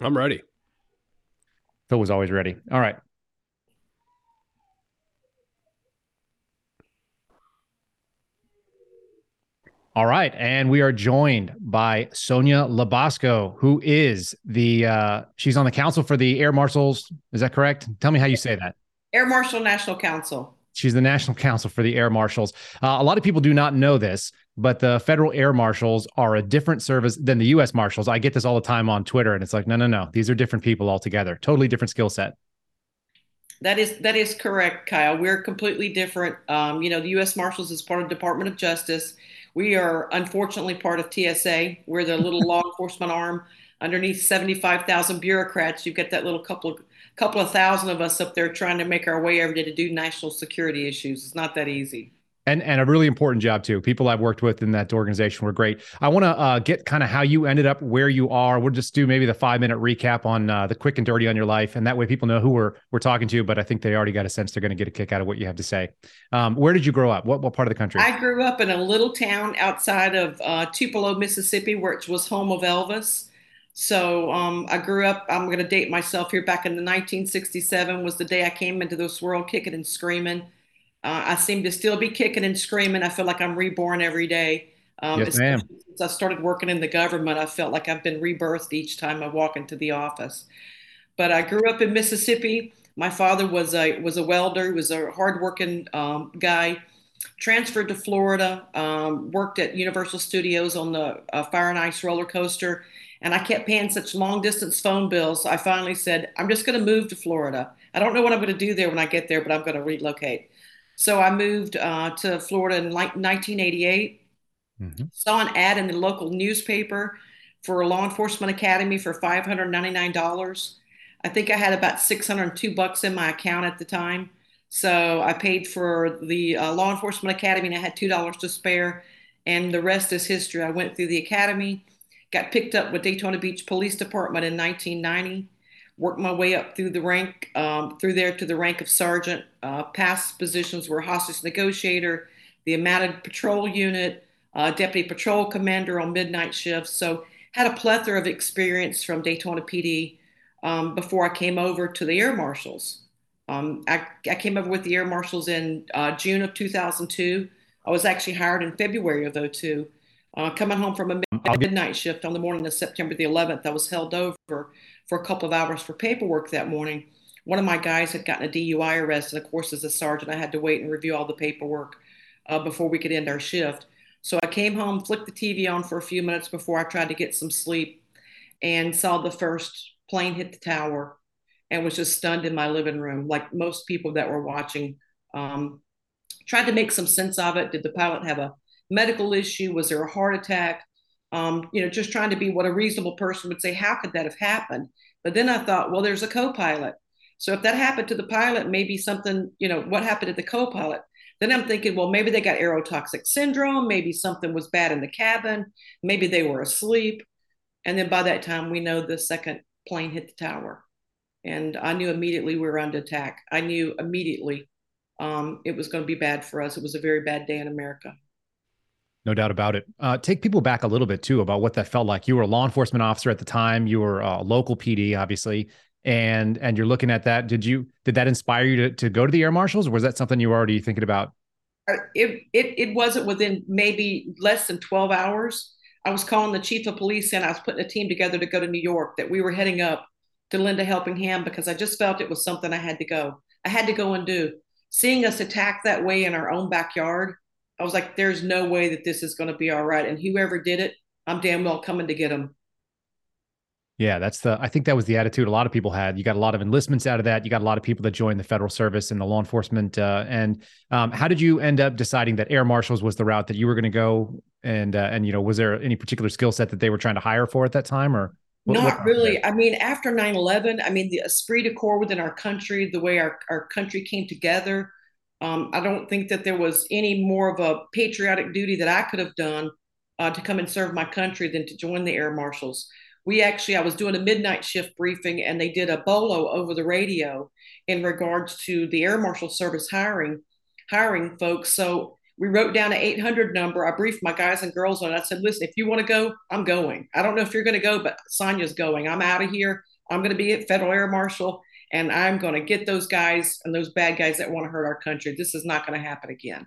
I'm ready. Phil was always ready. All right. All right, and we are joined by Sonya LaBosco, who is the uh, she's on the council for the Air Marshals. Is that correct? Tell me how you say that. Air Marshal National Council. She's the National Council for the Air Marshals. Uh, a lot of people do not know this, but the Federal Air Marshals are a different service than the U.S. Marshals. I get this all the time on Twitter, and it's like, no, no, no, these are different people altogether. Totally different skill set. That is that is correct, Kyle. We're completely different. Um, you know, the U.S. Marshals is part of Department of Justice. We are unfortunately part of TSA. We're the little law enforcement arm underneath 75,000 bureaucrats. You get that little couple of couple of thousand of us up there trying to make our way every day to do national security issues. It's not that easy and and a really important job too. People I've worked with in that organization were great. I want to uh, get kind of how you ended up where you are. We'll just do maybe the five minute recap on uh, the quick and dirty on your life, and that way people know who we're we're talking to. But I think they already got a sense they're going to get a kick out of what you have to say. Um, where did you grow up? What what part of the country? I grew up in a little town outside of uh, Tupelo, Mississippi, which was home of Elvis. So um, I grew up. I'm going to date myself here. Back in the 1967 was the day I came into this world, kicking and screaming uh, I seem to still be kicking and screaming. I feel like I'm reborn every day. Um, yes, ma'am. Since I started working in the government, I felt like I've been rebirthed each time I walk into the office. But I grew up in Mississippi. My father was a was a welder. He was a hardworking um, guy. Transferred to Florida. Um, worked at Universal Studios on the uh, Fire and Ice roller coaster. And I kept paying such long distance phone bills. I finally said, I'm just going to move to Florida. I don't know what I'm going to do there when I get there, but I'm going to relocate. So I moved uh, to Florida in like 1988. Mm-hmm. Saw an ad in the local newspaper for a law enforcement academy for $599. I think I had about 602 bucks in my account at the time. So I paid for the uh, law enforcement academy and I had $2 to spare. And the rest is history. I went through the academy, got picked up with Daytona Beach Police Department in 1990 worked my way up through the rank, um, through there to the rank of sergeant. Uh, past positions were hostage negotiator, the Amata Patrol Unit, uh, deputy patrol commander on midnight shifts. So had a plethora of experience from Daytona PD um, before I came over to the Air Marshals. Um, I, I, came over with the Air Marshals in uh, June of 2002. I was actually hired in February of 02. Uh, coming home from a midnight shift on the morning of September the 11th, I was held over for a couple of hours for paperwork that morning. One of my guys had gotten a DUI arrest, and of course, as a sergeant, I had to wait and review all the paperwork uh, before we could end our shift. So I came home, flicked the TV on for a few minutes before I tried to get some sleep, and saw the first plane hit the tower, and was just stunned in my living room, like most people that were watching. Um, tried to make some sense of it. Did the pilot have a medical issue? Was there a heart attack? um, you know, just trying to be what a reasonable person would say, how could that have happened? But then I thought, well, there's a co pilot. So if that happened to the pilot, maybe something, you know, what happened to the co pilot? Then I'm thinking, well, maybe they got aerotoxic syndrome. Maybe something was bad in the cabin. Maybe they were asleep. And then by that time, we know the second plane hit the tower. And I knew immediately we were under attack. I knew immediately um, it was going to be bad for us. It was a very bad day in America. No doubt about it. Uh, take people back a little bit too about what that felt like. You were a law enforcement officer at the time. You were a local PD, obviously, and and you're looking at that. Did you did that inspire you to, to go to the air marshals, or was that something you were already thinking about? Uh, it, it it wasn't within maybe less than 12 hours. I was calling the chief of police and I was putting a team together to go to New York. That we were heading up to lend a helping hand because I just felt it was something I had to go. I had to go and do. Seeing us attack that way in our own backyard I was like, there's no way that this is going to be all right. And whoever did it, I'm damn well coming to get them. Yeah, that's the. I think that was the attitude a lot of people had. You got a lot of enlistments out of that. You got a lot of people that joined the federal service and the law enforcement. Uh, and um, how did you end up deciding that air marshals was the route that you were going to go? And uh, and you know, was there any particular skill set that they were trying to hire for at that time, or what, not what really? I mean, after 9-11, I mean, the esprit de corps within our country, the way our our country came together, um, I don't think that there was any more of a patriotic duty that I could have done uh, to come and serve my country than to join the Air Marshals. We actually, I was doing a midnight shift briefing and they did a bolo over the radio in regards to the Air Marshal Service hiring, hiring folks. So We wrote down an 800 number. I briefed my guys and girls on it. I said, listen, if you want to go, I'm going. I don't know if you're going to go, but Sonya's going. I'm out of here. I'm going to be at Federal Air Marshal and I'm going to get those guys and those bad guys that want to hurt our country. This is not going to happen again.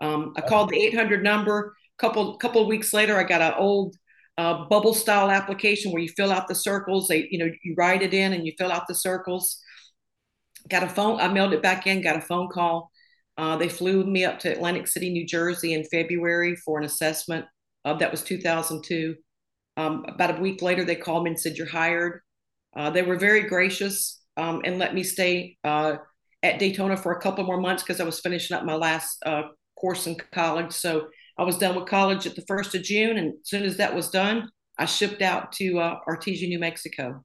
Um, I called the 800 number. Couple couple of weeks later, I got an old uh, bubble style application where you fill out the circles. They, you know, you write it in and you fill out the circles. Got a phone. I mailed it back in. Got a phone call. Uh, they flew me up to Atlantic City, New Jersey, in February for an assessment. Uh, that was 2002. Um, about a week later, they called me and said, "You're hired." Uh, they were very gracious um, and let me stay uh, at Daytona for a couple more months because I was finishing up my last uh, course in college. So I was done with college at the first of June, and as soon as that was done, I shipped out to uh, Artesia, New Mexico.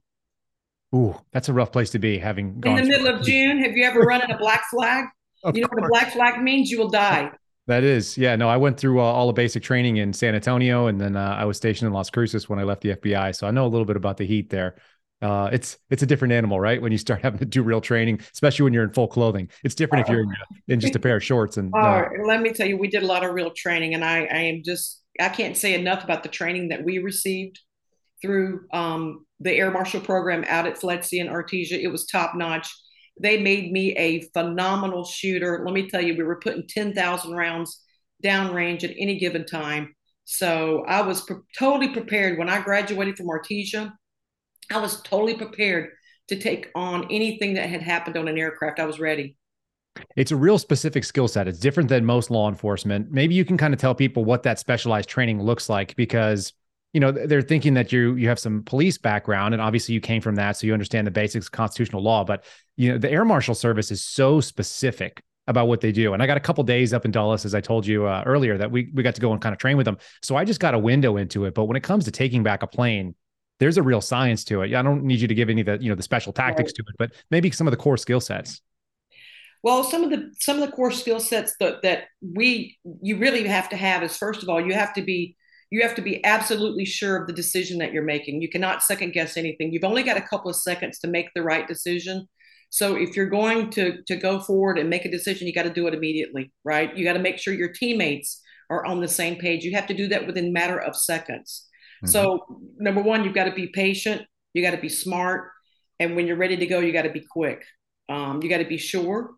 Ooh, that's a rough place to be. Having gone in the middle of June, have you ever run in a black flag? you know what a black flag means? You will die. That is, yeah. No, I went through uh, all the basic training in San Antonio, and then uh, I was stationed in Las Cruces when I left the FBI, so I know a little bit about the heat there uh, it's it's a different animal, right? When you start having to do real training, especially when you're in full clothing, it's different if you're in, in just a pair of shorts. And uh, let me tell you, we did a lot of real training, and I, I am just I can't say enough about the training that we received through um, the Air Marshal program out at FLETC and Artesia. It was top notch. They made me a phenomenal shooter. Let me tell you, we were putting ten thousand rounds downrange at any given time. So I was pre- totally prepared when I graduated from Artesia I was totally prepared to take on anything that had happened on an aircraft. I was ready. It's a real specific skill set. It's different than most law enforcement. Maybe you can kind of tell people what that specialized training looks like because you know they're thinking that you you have some police background and obviously you came from that so you understand the basics of constitutional law but you know the air marshal service is so specific about what they do and i got a couple days up in dulles as i told you uh, earlier that we we got to go and kind of train with them so i just got a window into it but when it comes to taking back a plane there's a real science to it. I don't need you to give any of the, you know, the special tactics right. to it, but maybe some of the core skill sets. Well, some of the some of the core skill sets that that we you really have to have is first of all, you have to be you have to be absolutely sure of the decision that you're making. You cannot second guess anything. You've only got a couple of seconds to make the right decision. So if you're going to to go forward and make a decision, you got to do it immediately, right? You got to make sure your teammates are on the same page. You have to do that within a matter of seconds. Mm-hmm. So, number one, you've got to be patient, you got to be smart, and when you're ready to go, you got to be quick. Um, you got to be sure.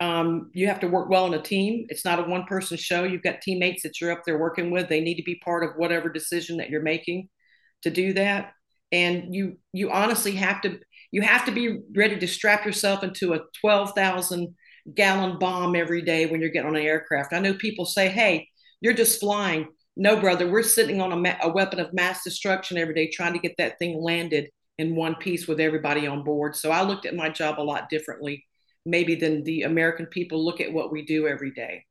Um, you have to work well in a team. It's not a one person show. You've got teammates that you're up there working with. They need to be part of whatever decision that you're making to do that. And you you honestly have to you have to be ready to strap yourself into a 12,000 gallon bomb every day when you're getting on an aircraft. I know people say, "Hey, you're just flying." No, brother, we're sitting on a, ma- a weapon of mass destruction every day trying to get that thing landed in one piece with everybody on board. So I looked at my job a lot differently, maybe than the American people look at what we do every day.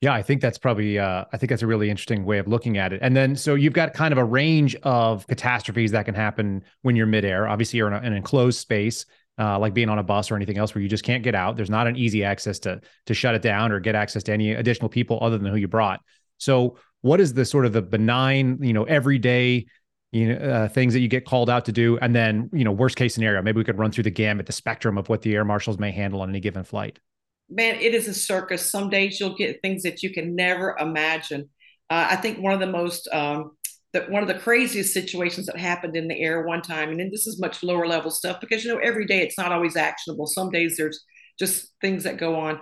Yeah, I think that's probably uh, I think that's a really interesting way of looking at it. And then so you've got kind of a range of catastrophes that can happen when you're midair. Obviously, you're in a, an enclosed space. Uh, like being on a bus or anything else where you just can't get out. There's not an easy access to to shut it down or get access to any additional people other than who you brought. So what is the sort of the benign, you know, everyday, you know, uh, things that you get called out to do, and then you know, worst case scenario, maybe we could run through the gamut, the spectrum of what the air marshals may handle on any given flight. Man, it is a circus. Some days you'll get things that you can never imagine. Uh, I think one of the most um, that one of the craziest situations that happened in the air one time, and then this is much lower level stuff because you know every day it's not always actionable. Some days there's just things that go on.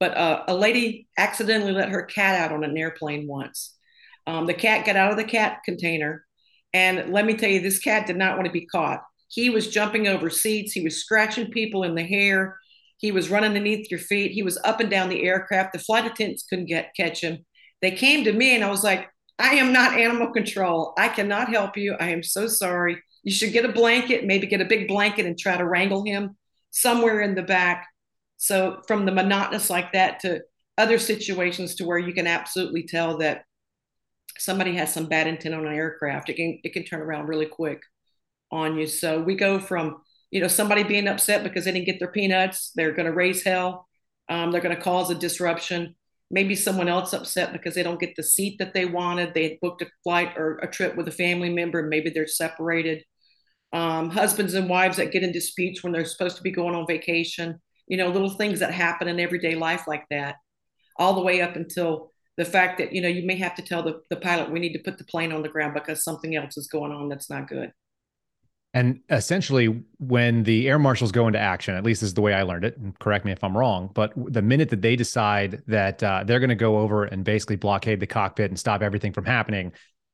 But uh, a lady accidentally let her cat out on an airplane once, um, the cat got out of the cat container. And let me tell you, this cat did not want to be caught. He was jumping over seats. He was scratching people in the hair. He was running underneath your feet. He was up and down the aircraft. The flight attendants couldn't get catch him. They came to me and I was like, I am not animal control. I cannot help you. I am so sorry. You should get a blanket, maybe get a big blanket and try to wrangle him somewhere in the back. So from the monotonous like that to other situations to where you can absolutely tell that somebody has some bad intent on an aircraft, it can it can turn around really quick on you. So we go from you know somebody being upset because they didn't get their peanuts, they're going to raise hell, um, they're going to cause a disruption. Maybe someone else upset because they don't get the seat that they wanted. They had booked a flight or a trip with a family member, and maybe they're separated. Um, husbands and wives that get in disputes when they're supposed to be going on vacation. You know, little things that happen in everyday life like that. all the way up until the fact that, you know, you may have to tell the, the pilot, we need to put the plane on the ground because something else is going on that's not good. And essentially, when the air marshals go into action, at least this is the way I learned it, and correct me if I'm wrong, but the minute that they decide that uh, they're going to go over and basically blockade the cockpit and stop everything from happening,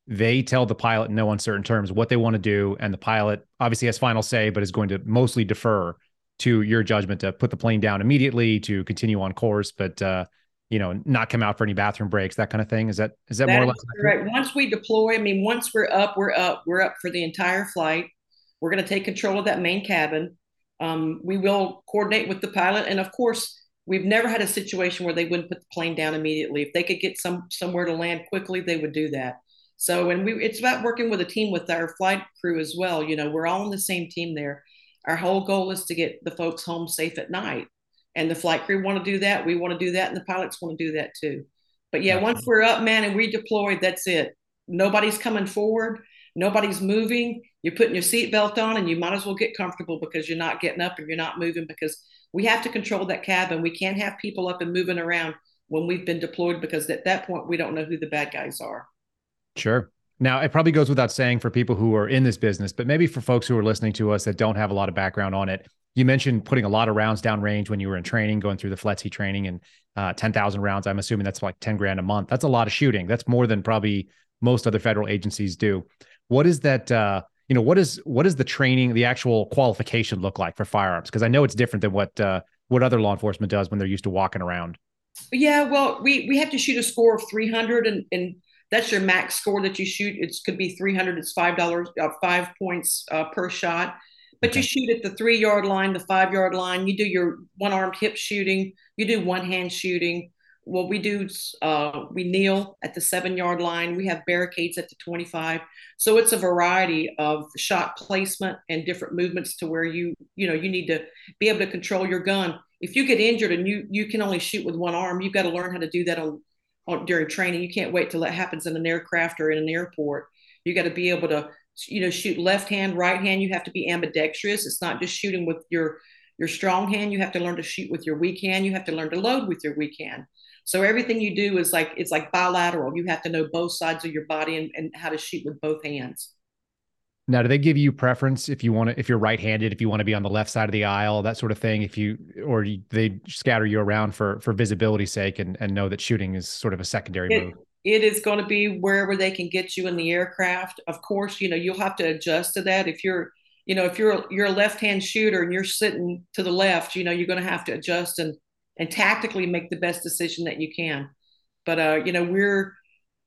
they tell the pilot in no uncertain terms what they want to do. And the pilot obviously has final say, but is going to mostly defer to your judgment to put the plane down immediately, to continue on course, but uh, you know, not come out for any bathroom breaks, that kind of thing. Is that is that, that more or less right? Once we deploy, I mean, once we're up, we're up, we're up for the entire flight we're going to take control of that main cabin. Um, we will coordinate with the pilot, and of course, we've never had a situation where they wouldn't put the plane down immediately. If they could get some somewhere to land quickly, they would do that. So, and we it's about working with a team with our flight crew as well. You know, we're all on the same team there. Our whole goal is to get the folks home safe at night, and the flight crew want to do that. We want to do that, and the pilots want to do that too. But yeah, once we're up, man, and we deployed, that's it. Nobody's coming forward nobody's moving, you're putting your seatbelt on and you might as well get comfortable because you're not getting up and you're not moving because we have to control that cabin. We can't have people up and moving around when we've been deployed because at that point we don't know who the bad guys are. Sure. Now, it probably goes without saying for people who are in this business, but maybe for folks who are listening to us that don't have a lot of background on it, you mentioned putting a lot of rounds down range when you were in training, going through the FLETC training and uh, 10,000 rounds. I'm assuming that's like 10 grand a month. That's a lot of shooting. That's more than probably most other federal agencies do what is that uh you know what is what is the training the actual qualification look like for firearms because i know it's different than what uh what other law enforcement does when they're used to walking around yeah well we we have to shoot a score of 300 and and that's your max score that you shoot it could be 300 it's five dollars uh, five points uh, per shot but okay. you shoot at the three yard line the five yard line you do your one armed hip shooting you do one hand shooting well, we do, uh, we kneel at the seven yard line. We have barricades at the 25. So it's a variety of shot placement and different movements to where you, you know, you need to be able to control your gun. If you get injured and you, you can only shoot with one arm, you've got to learn how to do that on, on during training. You can't wait till that happens in an aircraft or in an airport. You got to be able to, you know, shoot left hand, right hand. You have to be ambidextrous. It's not just shooting with your, your strong hand. You have to learn to shoot with your weak hand. You have to learn to load with your weak hand so everything you do is like it's like bilateral. You have to know both sides of your body and, and how to shoot with both hands. Now, do they give you preference if you want to, if you're right-handed, if you want to be on the left side of the aisle, that sort of thing? If you, or you, they scatter you around for for visibility's sake, and and know that shooting is sort of a secondary it, move. It is going to be wherever they can get you in the aircraft. Of course, you know you'll have to adjust to that. If you're, you know, if you're you're a left-hand shooter and you're sitting to the left, you know you're going to have to adjust and and tactically make the best decision that you can. But uh, you know, we're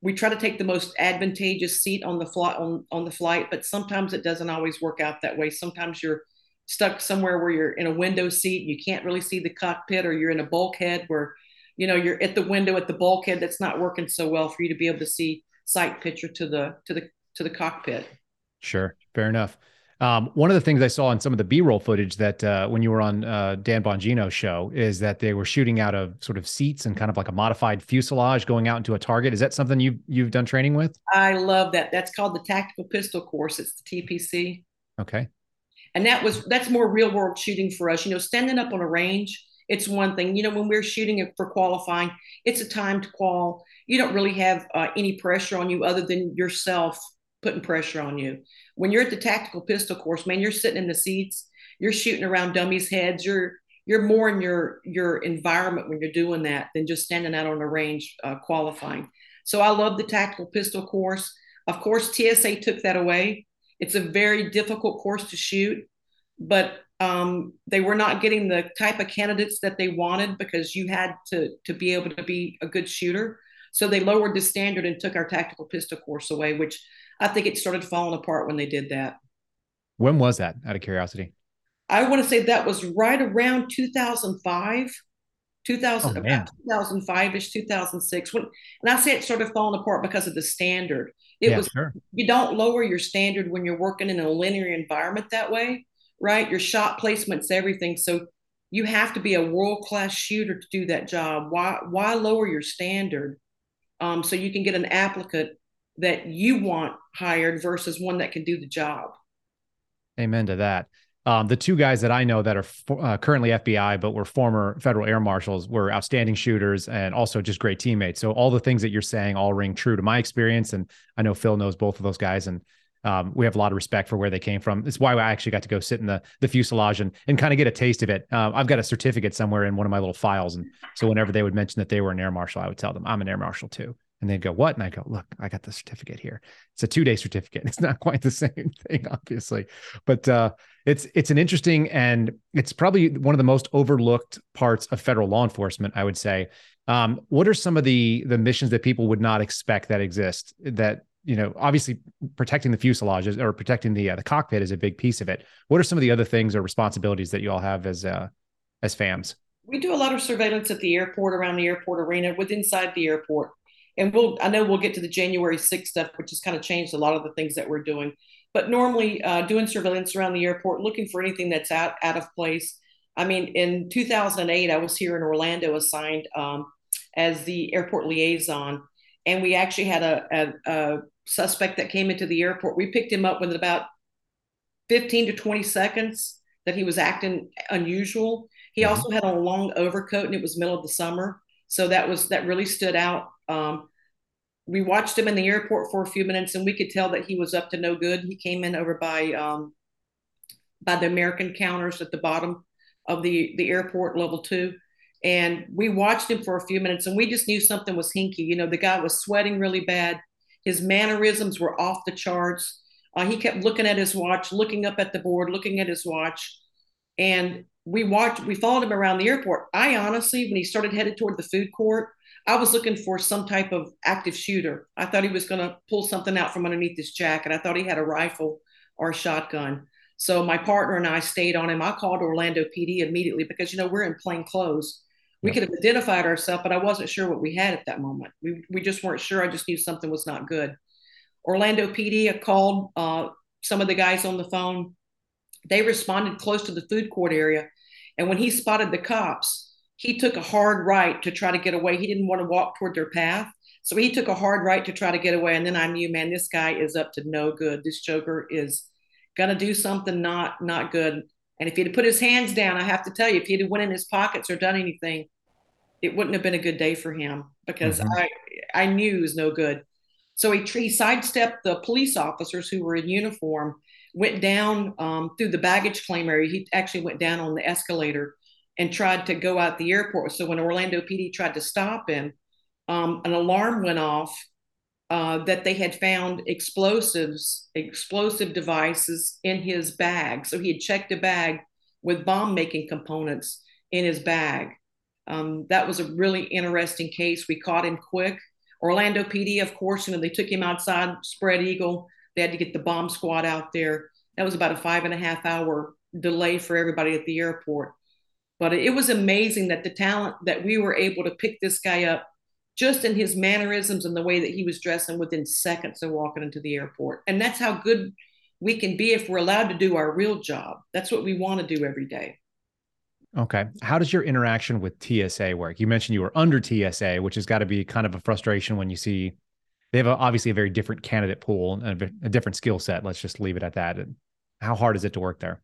we try to take the most advantageous seat on the flight on, on the flight, but sometimes it doesn't always work out that way. Sometimes you're stuck somewhere where you're in a window seat, and you can't really see the cockpit, or you're in a bulkhead where you know you're at the window at the bulkhead that's not working so well for you to be able to see sight picture to the to the to the cockpit. Sure, fair enough. Um, one of the things I saw in some of the B-roll footage that uh, when you were on uh, Dan Bongino's show is that they were shooting out of sort of seats and kind of like a modified fuselage going out into a target. Is that something you've you've done training with? I love that. That's called the tactical pistol course. It's the TPC. Okay. And that was that's more real world shooting for us. You know, standing up on a range, it's one thing. You know, when we're shooting it for qualifying, it's a timed qual. You don't really have uh, any pressure on you other than yourself putting pressure on you. When you're at the tactical pistol course, man, you're sitting in the seats, you're shooting around dummies' heads, you're you're more in your your environment when you're doing that than just standing out on a range uh, qualifying. So I love the tactical pistol course. Of course, TSA took that away. It's a very difficult course to shoot, but um, they were not getting the type of candidates that they wanted because you had to to be able to be a good shooter. So they lowered the standard and took our tactical pistol course away, which I think it started falling apart when they did that. When was that, out of curiosity? I want to say that was right around 2005, 2000, oh, 2005 ish, 2006. When, and I say it started falling apart because of the standard. It yeah, was, sure. you don't lower your standard when you're working in a linear environment that way, right? Your shot placement's everything. So you have to be a world class shooter to do that job. Why, why lower your standard? Um, so you can get an applicant that you want hired versus one that can do the job. Amen to that. um, the two guys that I know that are uh, currently FBI, but were former federal air marshals, were outstanding shooters and also just great teammates. So all the things that you're saying all ring true to my experience, and I know Phil knows both of those guys, and um, we have a lot of respect for where they came from. It's why I actually got to go sit in the the fuselage and and kind of get a taste of it. Uh, I've got a certificate somewhere in one of my little files, and so whenever they would mention that they were an air marshal, I would tell them I'm an air marshal too. And they'd go, What? And I go, Look, I got the certificate here. It's a two day certificate. It's not quite the same thing, obviously, but uh, it's it's an interesting and it's probably one of the most overlooked parts of federal law enforcement, I would say. Um, what are some of the the missions that people would not expect that exist? That you know, obviously, protecting the fuselages or protecting the uh, the cockpit is a big piece of it. What are some of the other things or responsibilities that you all have as uh, as FAMs? We do a lot of surveillance at the airport, around the airport arena, with inside the airport and we'll I know we'll get to the January 6th stuff, which has kind of changed a lot of the things that we're doing. But normally, uh, doing surveillance around the airport, looking for anything that's out out of place. I mean, in 2008, I was here in Orlando, assigned um, as the airport liaison, and we actually had a, a, a suspect that came into the airport. We picked him up within about 15 to 20 seconds that he was acting unusual. He mm-hmm. also had a long overcoat, and it was middle of the summer, so that was that really stood out um, we watched him in the airport for a few minutes, and we could tell that he was up to no good. He came in over by um, by the American counters at the bottom of the the airport, level two, and we watched him for a few minutes, and we just knew something was hinky. You know, the guy was sweating really bad. His mannerisms were off the charts. Uh, he kept looking at his watch, looking up at the board, looking at his watch, and we watched. We followed him around the airport. I honestly, when he started headed toward the food court, I was looking for some type of active shooter. I thought he was going to pull something out from underneath his jacket. I thought he had a rifle or a shotgun. So my partner and I stayed on him. I called Orlando PD immediately because you know we're in plain clothes. We yep. could have identified ourselves, but I wasn't sure what we had at that moment. We we just weren't sure. I just knew something was not good. Orlando PD I called uh, some of the guys on the phone. They responded close to the food court area, and when he spotted the cops, he took a hard right to try to get away. He didn't want to walk toward their path. So he took a hard right to try to get away. And then I knew, man, this guy is up to no good. This joker is gonna do something not not good. And if he'd put his hands down, I have to tell you, if he'd went in his pockets or done anything, it wouldn't have been a good day for him because mm-hmm. I I knew he was no good. So he, he sidestepped the police officers who were in uniform, went down um, through the baggage claim area. He actually went down on the escalator and tried to go out the airport. So when Orlando PD tried to stop him, um, an alarm went off uh, that they had found explosives, explosive devices in his bag. So he had checked a bag with bomb making components in his bag. Um, that was a really interesting case. We caught him quick. Orlando PD, of course, you know, they took him outside, spread eagle. They had to get the bomb squad out there. That was about a five and a half hour delay for everybody at the airport. But it was amazing that the talent that we were able to pick this guy up just in his mannerisms and the way that he was dressing within seconds of walking into the airport. And that's how good we can be if we're allowed to do our real job. That's what we want to do every day. Okay. How does your interaction with TSA work? You mentioned you were under TSA, which has got to be kind of a frustration when you see they have a, obviously a very different candidate pool and a, a different skill set. Let's just leave it at that. And how hard is it to work there?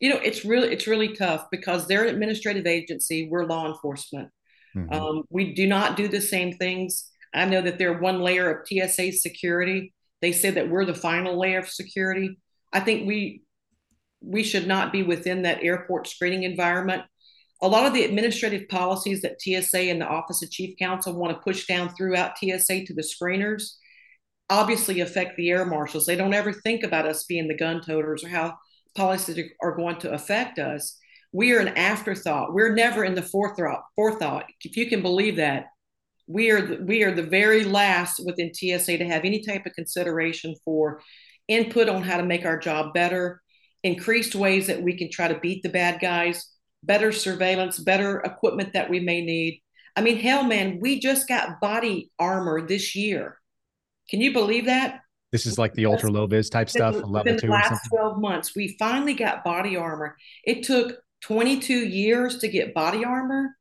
you know it's really it's really tough because they're an administrative agency we're law enforcement mm-hmm. um, we do not do the same things i know that they're one layer of tsa security they say that we're the final layer of security i think we we should not be within that airport screening environment a lot of the administrative policies that tsa and the office of chief counsel want to push down throughout tsa to the screeners obviously affect the air marshals they don't ever think about us being the gun toters or how policies are going to affect us, we are an afterthought. We're never in the forethought. Forethought, if you can believe that, we are the, we are the very last within TSA to have any type of consideration for input on how to make our job better, increased ways that we can try to beat the bad guys, better surveillance, better equipment that we may need. I mean, hell, man, we just got body armor this year. Can you believe that? This is like the ultra low vis type stuff. The last twelve months, we finally got body armor. It took twenty two years to get body armor.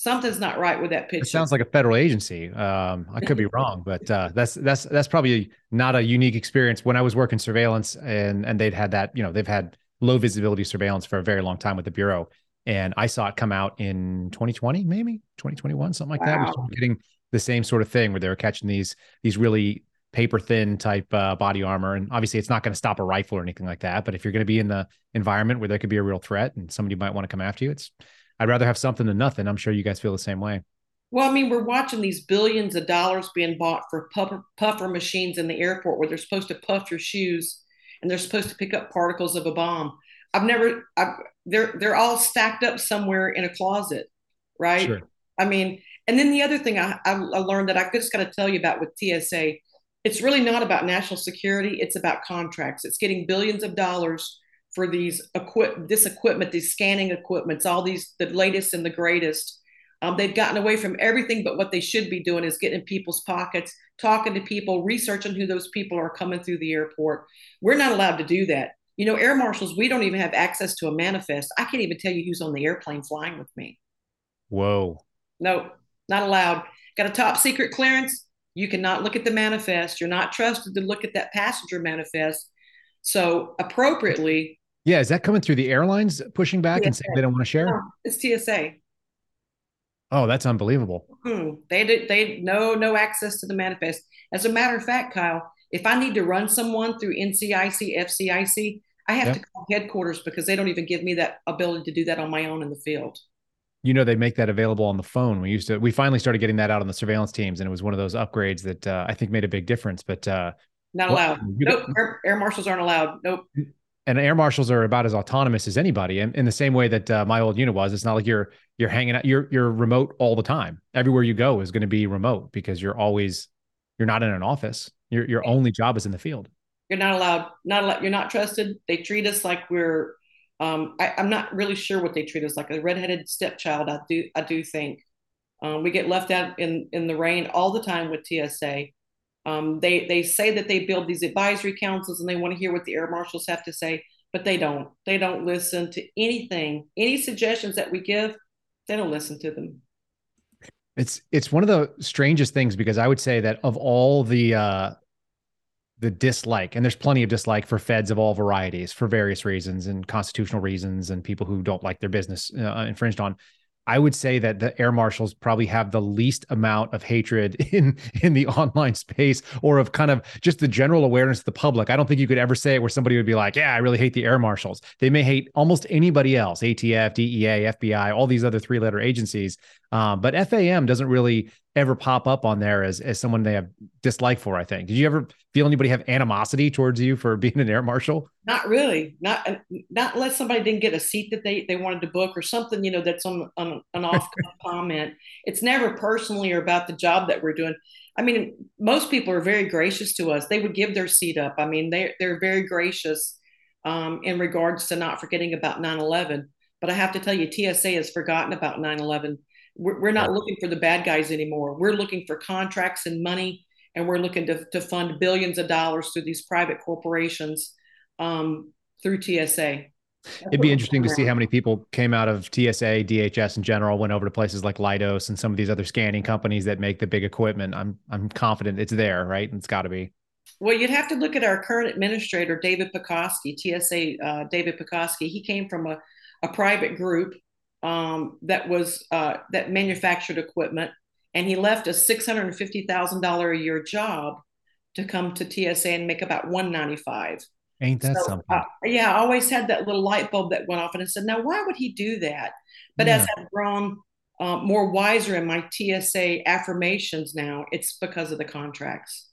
Something's not right with that picture. It sounds like a federal agency. Um, I could be wrong, but uh, that's that's that's probably not a unique experience. When I was working surveillance, and and they'd had that, you know, they've had low visibility surveillance for a very long time with the bureau, and I saw it come out in 2020, maybe 2021, something like wow. that. We getting the same sort of thing where they were catching these these really paper thin type uh, body armor, and obviously it's not going to stop a rifle or anything like that. But if you're going to be in the environment where there could be a real threat and somebody might want to come after you, it's I'd rather have something than nothing. I'm sure you guys feel the same way. Well, I mean, we're watching these billions of dollars being bought for puffer, puffer machines in the airport where they're supposed to puff your shoes and they're supposed to pick up particles of a bomb. I've never, I've, they're they're all stacked up somewhere in a closet, right? Sure. I mean, and then the other thing I, I, I learned that I just got to tell you about with TSA, it's really not about national security. It's about contracts. It's getting billions of dollars for these equip this equipment, these scanning equipments, all these the latest and the greatest um, they've gotten away from everything, but what they should be doing is getting in people's pockets, talking to people, researching who those people are coming through the airport. We're not allowed to do that. You know, air marshals, we don't even have access to a manifest. I can't even tell you who's on the airplane flying with me. Whoa. No, not allowed. Got a top secret clearance. You cannot look at the manifest. You're not trusted to look at that passenger manifest. So, appropriately. Yeah, is that coming through the airlines pushing back TSA. and saying they don't want to share? No, it's TSA. Oh, that's unbelievable. Hmm. They did. They no no access to the manifest. As a matter of fact, Kyle, if I need to run someone through NCIC, FCIC, I have yep. to call headquarters because they don't even give me that ability to do that on my own in the field. You know, they make that available on the phone. We used to. We finally started getting that out on the surveillance teams, and it was one of those upgrades that uh, I think made a big difference. But uh, not allowed. Nope. Air, air marshals aren't allowed. Nope and air marshals are about as autonomous as anybody and in the same way that uh, my old unit was it's not like you're you're hanging out you're you're remote all the time. Everywhere you go is going to be remote because you're always you're not in an office. Your your only job is in the field. You're not allowed not allowed you're not trusted. They treat us like we're um, I, am not really sure what they treat us like a redheaded stepchild i do i do think. Um, we get left out in in the rain all the time with tsa um, they they say that they build these advisory councils and they want to hear what the air marshals have to say, but they don't. They don't listen to anything, any suggestions that we give. They don't listen to them. It's it's one of the strangest things because I would say that of all the uh, the dislike, and there's plenty of dislike for feds of all varieties for various reasons and constitutional reasons, and people who don't like their business uh, infringed on. I would say that the air marshals probably have the least amount of hatred in in the online space or of kind of just the general awareness of the public. I don't think you could ever say it where somebody would be like, "Yeah, I really hate the air marshals." They may hate almost anybody else, ATF, DEA, FBI, all these other three-letter agencies. Um, but FAM doesn't really ever pop up on there as as someone they have dislike for. I think. Did you ever feel anybody have animosity towards you for being an air marshal? Not really. Not not unless somebody didn't get a seat that they they wanted to book or something. You know, that's on, on an off comment. It's never personally or about the job that we're doing. I mean, most people are very gracious to us. They would give their seat up. I mean, they they're very gracious um, in regards to not forgetting about 9/11. But I have to tell you, TSA has forgotten about 9/11 we're, we're not looking for the bad guys anymore. We're looking for contracts and money, and we're looking to, to fund billions of dollars through these private corporations um, through TSA. That's It'd be interesting to see how many people came out of TSA, DHS in general, went over to places like Leidos and some of these other scanning companies that make the big equipment. I'm I'm confident it's there, right? It's got to be. Well, you'd have to look at our current administrator, David Pekoske, TSA. Uh, David Pekoske. He came from a, a private group um, that was uh, that manufactured equipment, and he left a six hundred and fifty thousand dollar a year job to come to TSA and make about one ninety five. Ain't that so, something? Uh, yeah, I always had that little light bulb that went off, and I said, "Now, why would he do that?" But yeah. as I've grown uh, more wiser in my TSA affirmations now, it's because of the contracts.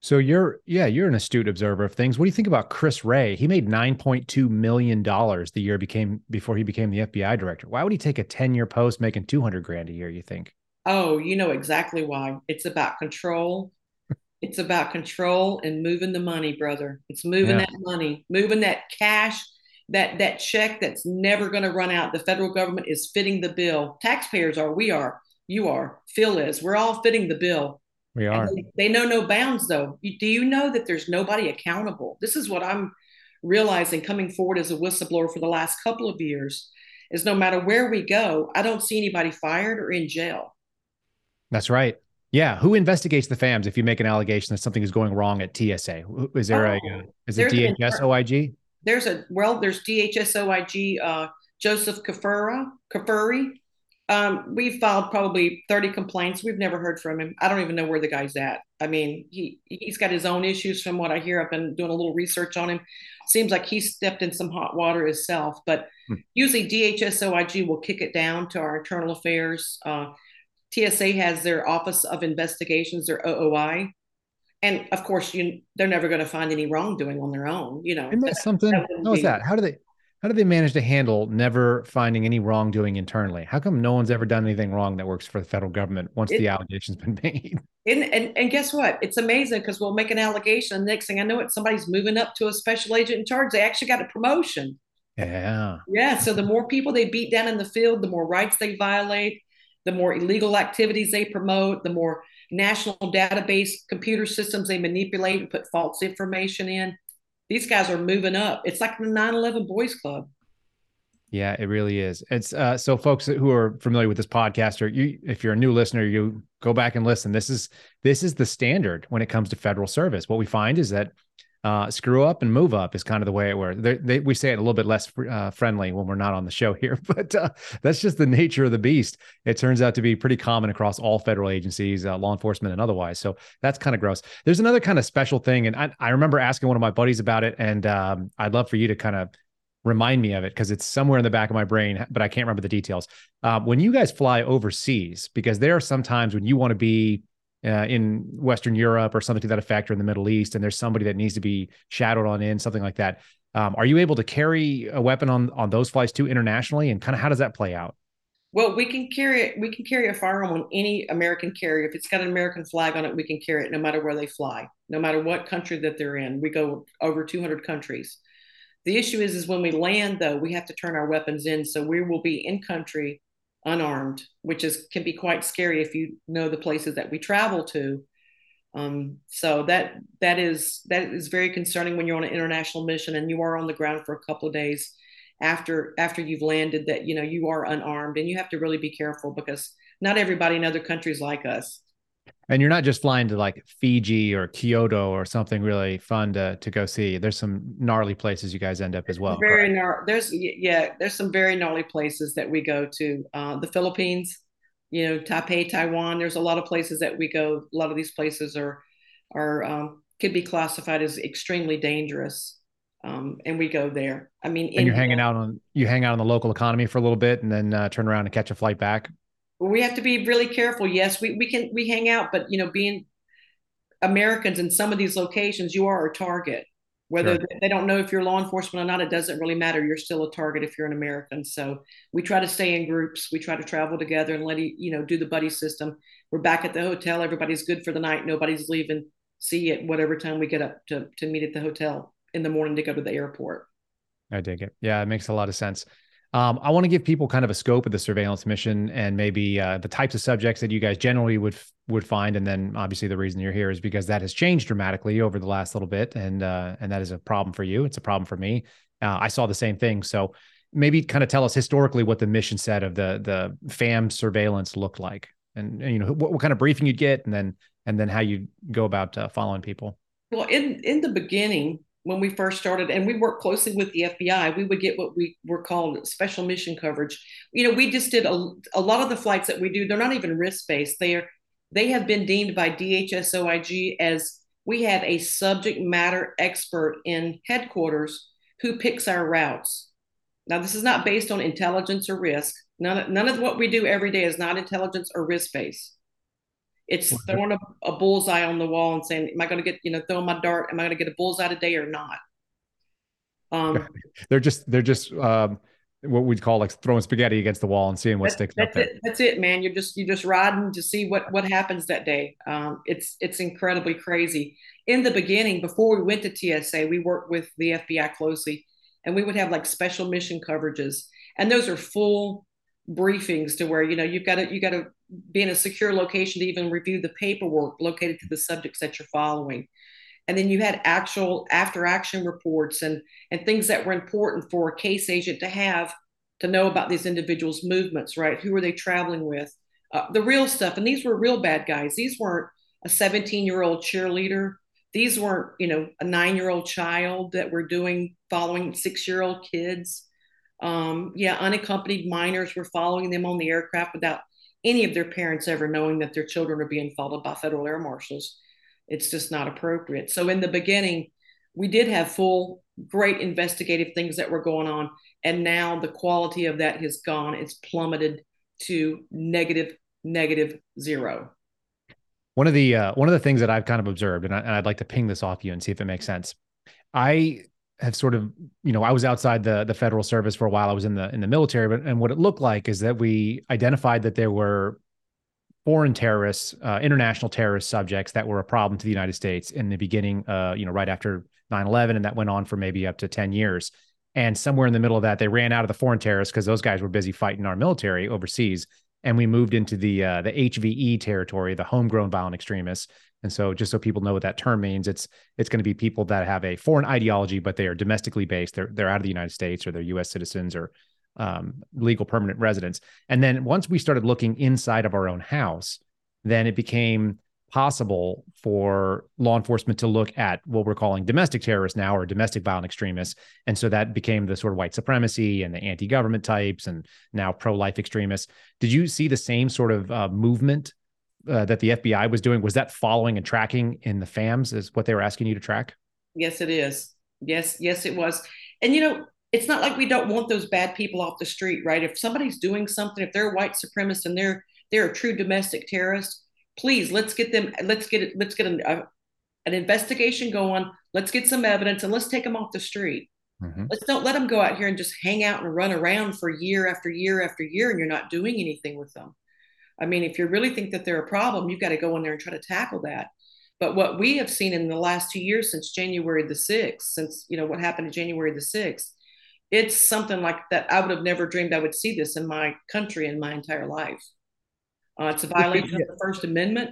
So you're yeah, you're an astute observer of things. What do you think about Chris Wray? He made 9.2 million dollars the year became before he became the FBI director. Why would he take a 10-year post making 200 grand a year, you think? Oh, you know exactly why. It's about control. it's about control and moving the money, brother. It's moving yeah. that money, moving that cash, that that check that's never going to run out. The federal government is fitting the bill. Taxpayers are, we are, you are, Phil is. We're all fitting the bill we are. They, they, know no bounds, though. You, do you know that there's nobody accountable? This is what I'm realizing coming forward as a whistleblower for the last couple of years is no matter where we go, I don't see anybody fired or in jail. That's right. Yeah, who investigates the FAMs if you make an allegation that something is going wrong at TSA? Is there oh, a is it DHS OIG? there's a well, there's DHSOIG uh, Joseph Kafura Cuffari. Um, we've filed probably 30 complaints. We've never heard from him. I don't even know where the guy's at. I mean, he he's got his own issues from what I hear. I've been doing a little research on him. Seems like he stepped in some hot water himself. But hmm. usually DHSOIG will kick it down to our internal affairs. Uh, TSA has their Office of Investigations, their OOI, and of course, you they're never going to find any wrongdoing on their own. You know, isn't that, that something? That how is that? How do they? How do they manage to handle never finding any wrongdoing internally? How come no one's ever done anything wrong that works for the federal government once it, the allegation's been made? And, and, and guess what? It's amazing because we'll make an allegation. And next thing I know, it somebody's moving up to a special agent in charge. They actually got a promotion. Yeah. Yeah. So the more people they beat down in the field, the more rights they violate, the more illegal activities they promote, the more national database computer systems they manipulate and put false information in. These guys are moving up. It's like the 9/11 Boys Club. Yeah, it really is. It's uh, so folks who are familiar with this podcast, or you, if you're a new listener, you go back and listen. This is this is the standard when it comes to federal service. What we find is that uh, screw up and move up is kind of the way it works. They, they, we say it a little bit less uh, friendly when we're not on the show here, but uh, that's just the nature of the beast. It turns out to be pretty common across all federal agencies, uh, law enforcement, and otherwise. So that's kind of gross. There's another kind of special thing, and I, I remember asking one of my buddies about it, and um, I'd love for you to kind of remind me of it because it's somewhere in the back of my brain, but I can't remember the details. Uh, when you guys fly overseas, because there are some times when you want to be uh, in Western Europe or something to that effect, or in the Middle East, and there's somebody that needs to be shadowed on in, something like that. Um, are you able to carry a weapon on on those flights too internationally, and kind of how does that play out? Well, we can carry it. We can carry a firearm on any American carrier. If it's got an American flag on it, we can carry it no matter where they fly, no matter what country that they're in. We go over 200 countries. The issue is, is when we land, though, we have to turn our weapons in, so we will be in country unarmed, which is can be quite scary if you know the places that we travel to. Um, so that that is that is very concerning when you're on an international mission and you are on the ground for a couple of days after after you've landed that you know you are unarmed and you have to really be careful because not everybody in other countries like us and you're not just flying to like Fiji or Kyoto or something really fun to to go see. There's some gnarly places you guys end up as well. Very gnarly. There's yeah, there's some very gnarly places that we go to. Uh, the Philippines, you know, Taipei, Taiwan. There's a lot of places that we go. A lot of these places are are um, could be classified as extremely dangerous. Um, and we go there. I mean, and you're hanging out on you hang out on the local economy for a little bit, and then uh, turn around and catch a flight back we have to be really careful. Yes, we, we can we hang out, but you know, being Americans in some of these locations, you are a target. Whether sure. they don't know if you're law enforcement or not, it doesn't really matter. You're still a target if you're an American. So we try to stay in groups. We try to travel together and let you know do the buddy system. We're back at the hotel. Everybody's good for the night. Nobody's leaving. See at whatever time we get up to to meet at the hotel in the morning to go to the airport. I dig it. Yeah, it makes a lot of sense. Um, I want to give people kind of a scope of the surveillance mission and maybe uh, the types of subjects that you guys generally would would find, and then obviously the reason you're here is because that has changed dramatically over the last little bit, and uh, and that is a problem for you. It's a problem for me. Uh, I saw the same thing, so maybe kind of tell us historically what the mission set of the the FAM surveillance looked like, and, and you know what, what, kind of briefing you'd get, and then and then how you go about uh, following people. Well, in in the beginning, when we first started, and we worked closely with the FBI, we would get what we were called special mission coverage. You know, we just did a, a lot of the flights that we do, they're not even risk based. They are they have been deemed by DHSOIG as we have a subject matter expert in headquarters who picks our routes. Now, this is not based on intelligence or risk. None, none of what we do every day is not intelligence or risk based. It's throwing a, a bullseye on the wall and saying, "Am I going to get you know throwing my dart? Am I going to get a bullseye today or not?" Um, they're just they're just um, what we'd call like throwing spaghetti against the wall and seeing what sticks that's up. It, that's it, man. You're just you're just riding to see what what happens that day. Um, it's it's incredibly crazy. In the beginning, before we went to TSA, we worked with the FBI closely, and we would have like special mission coverages, and those are full briefings to where you know you've got to you got to be in a secure location to even review the paperwork located to the subjects that you're following. And then you had actual after action reports and and things that were important for a case agent to have to know about these individuals movements right? Who are they traveling with? Uh, the real stuff. And these were real bad guys. These weren't a 17 year old cheerleader. These weren't, you know, a nine year old child that were doing following six year old kids. Um, yeah, unaccompanied minors were following them on the aircraft without any of their parents ever knowing that their children are being followed by federal air marshals. It's just not appropriate. So in the beginning, we did have full, great investigative things that were going on, and now the quality of that has gone. It's plummeted to negative, negative zero. One of the uh, one of the things that I've kind of observed, and, I, would like to ping this off you and see if it makes sense. I have sort of, you know, I was outside the the federal service for a while. I was in the in the military, but and what it looked like is that we identified that there were foreign terrorists, uh, international terrorist subjects that were a problem to the United States in the beginning, uh, you know, right after 9/11, and that went on for maybe up to 10 years. And somewhere in the middle of that, they ran out of the foreign terrorists because those guys were busy fighting our military overseas and we moved into the uh, the HVE territory, the homegrown violent extremists. And so, just so people know what that term means, it's it's going to be people that have a foreign ideology, but they are domestically based. They're they're out of the United States, or they're U.S. citizens, or um, legal permanent residents. And then once we started looking inside of our own house, then it became possible for law enforcement to look at what we're calling domestic terrorists now or domestic violent extremists. And so that became the sort of white supremacy and the anti government types and now pro life extremists. Did you see the same sort of uh, movement uh, that the FBI was doing? Was that following and tracking in the FAMs, is what they were asking you to track? Yes, it is. Yes, yes, it was. And you know, it's not like we don't want those bad people off the street, right? If somebody's doing something, if they're a white supremacist and they're they're a true domestic terrorist, please let's get them let's get it let's get an, a, an investigation going. Let's get some evidence and let's take them off the street. Mm-hmm. let's don't let them go out here and just hang out and run around for year after year after year and you're not doing anything with them. I mean if you really think that they're a problem you've got to go in there and try to tackle that. But what we have seen in the last two years since january the 6th since you know what happened in january the 6th it's something like that i would have never dreamed i would see this in my country in my entire life uh, it's a violation yeah. of the First Amendment.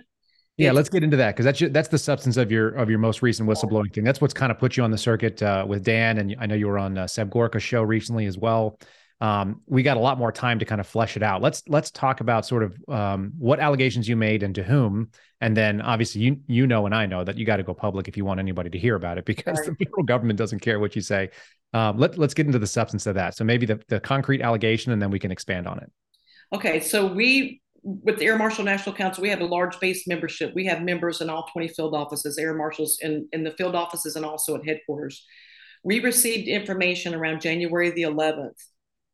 Yeah, let's get into that because that's that's the substance of your of your most recent whistleblowing thing. That's what's kind of put you on the circuit uh, with Dan, and I know you were on uh, Seb Gorka show recently as well. Um, we got a lot more time to kind of flesh it out. Let's let's talk about sort of um, what allegations you made and to whom, and then obviously you you know and I know that you got to go public if you want anybody to hear about it because right. the federal government doesn't care what you say. Um, let let's get into the substance of that. So maybe the the concrete allegation, and then we can expand on it. Okay, so we with the Air Marshal National Council, we have a large base membership. We have members in all 20 field offices, air marshals in, in the field offices and also at headquarters. We received information around January the 11th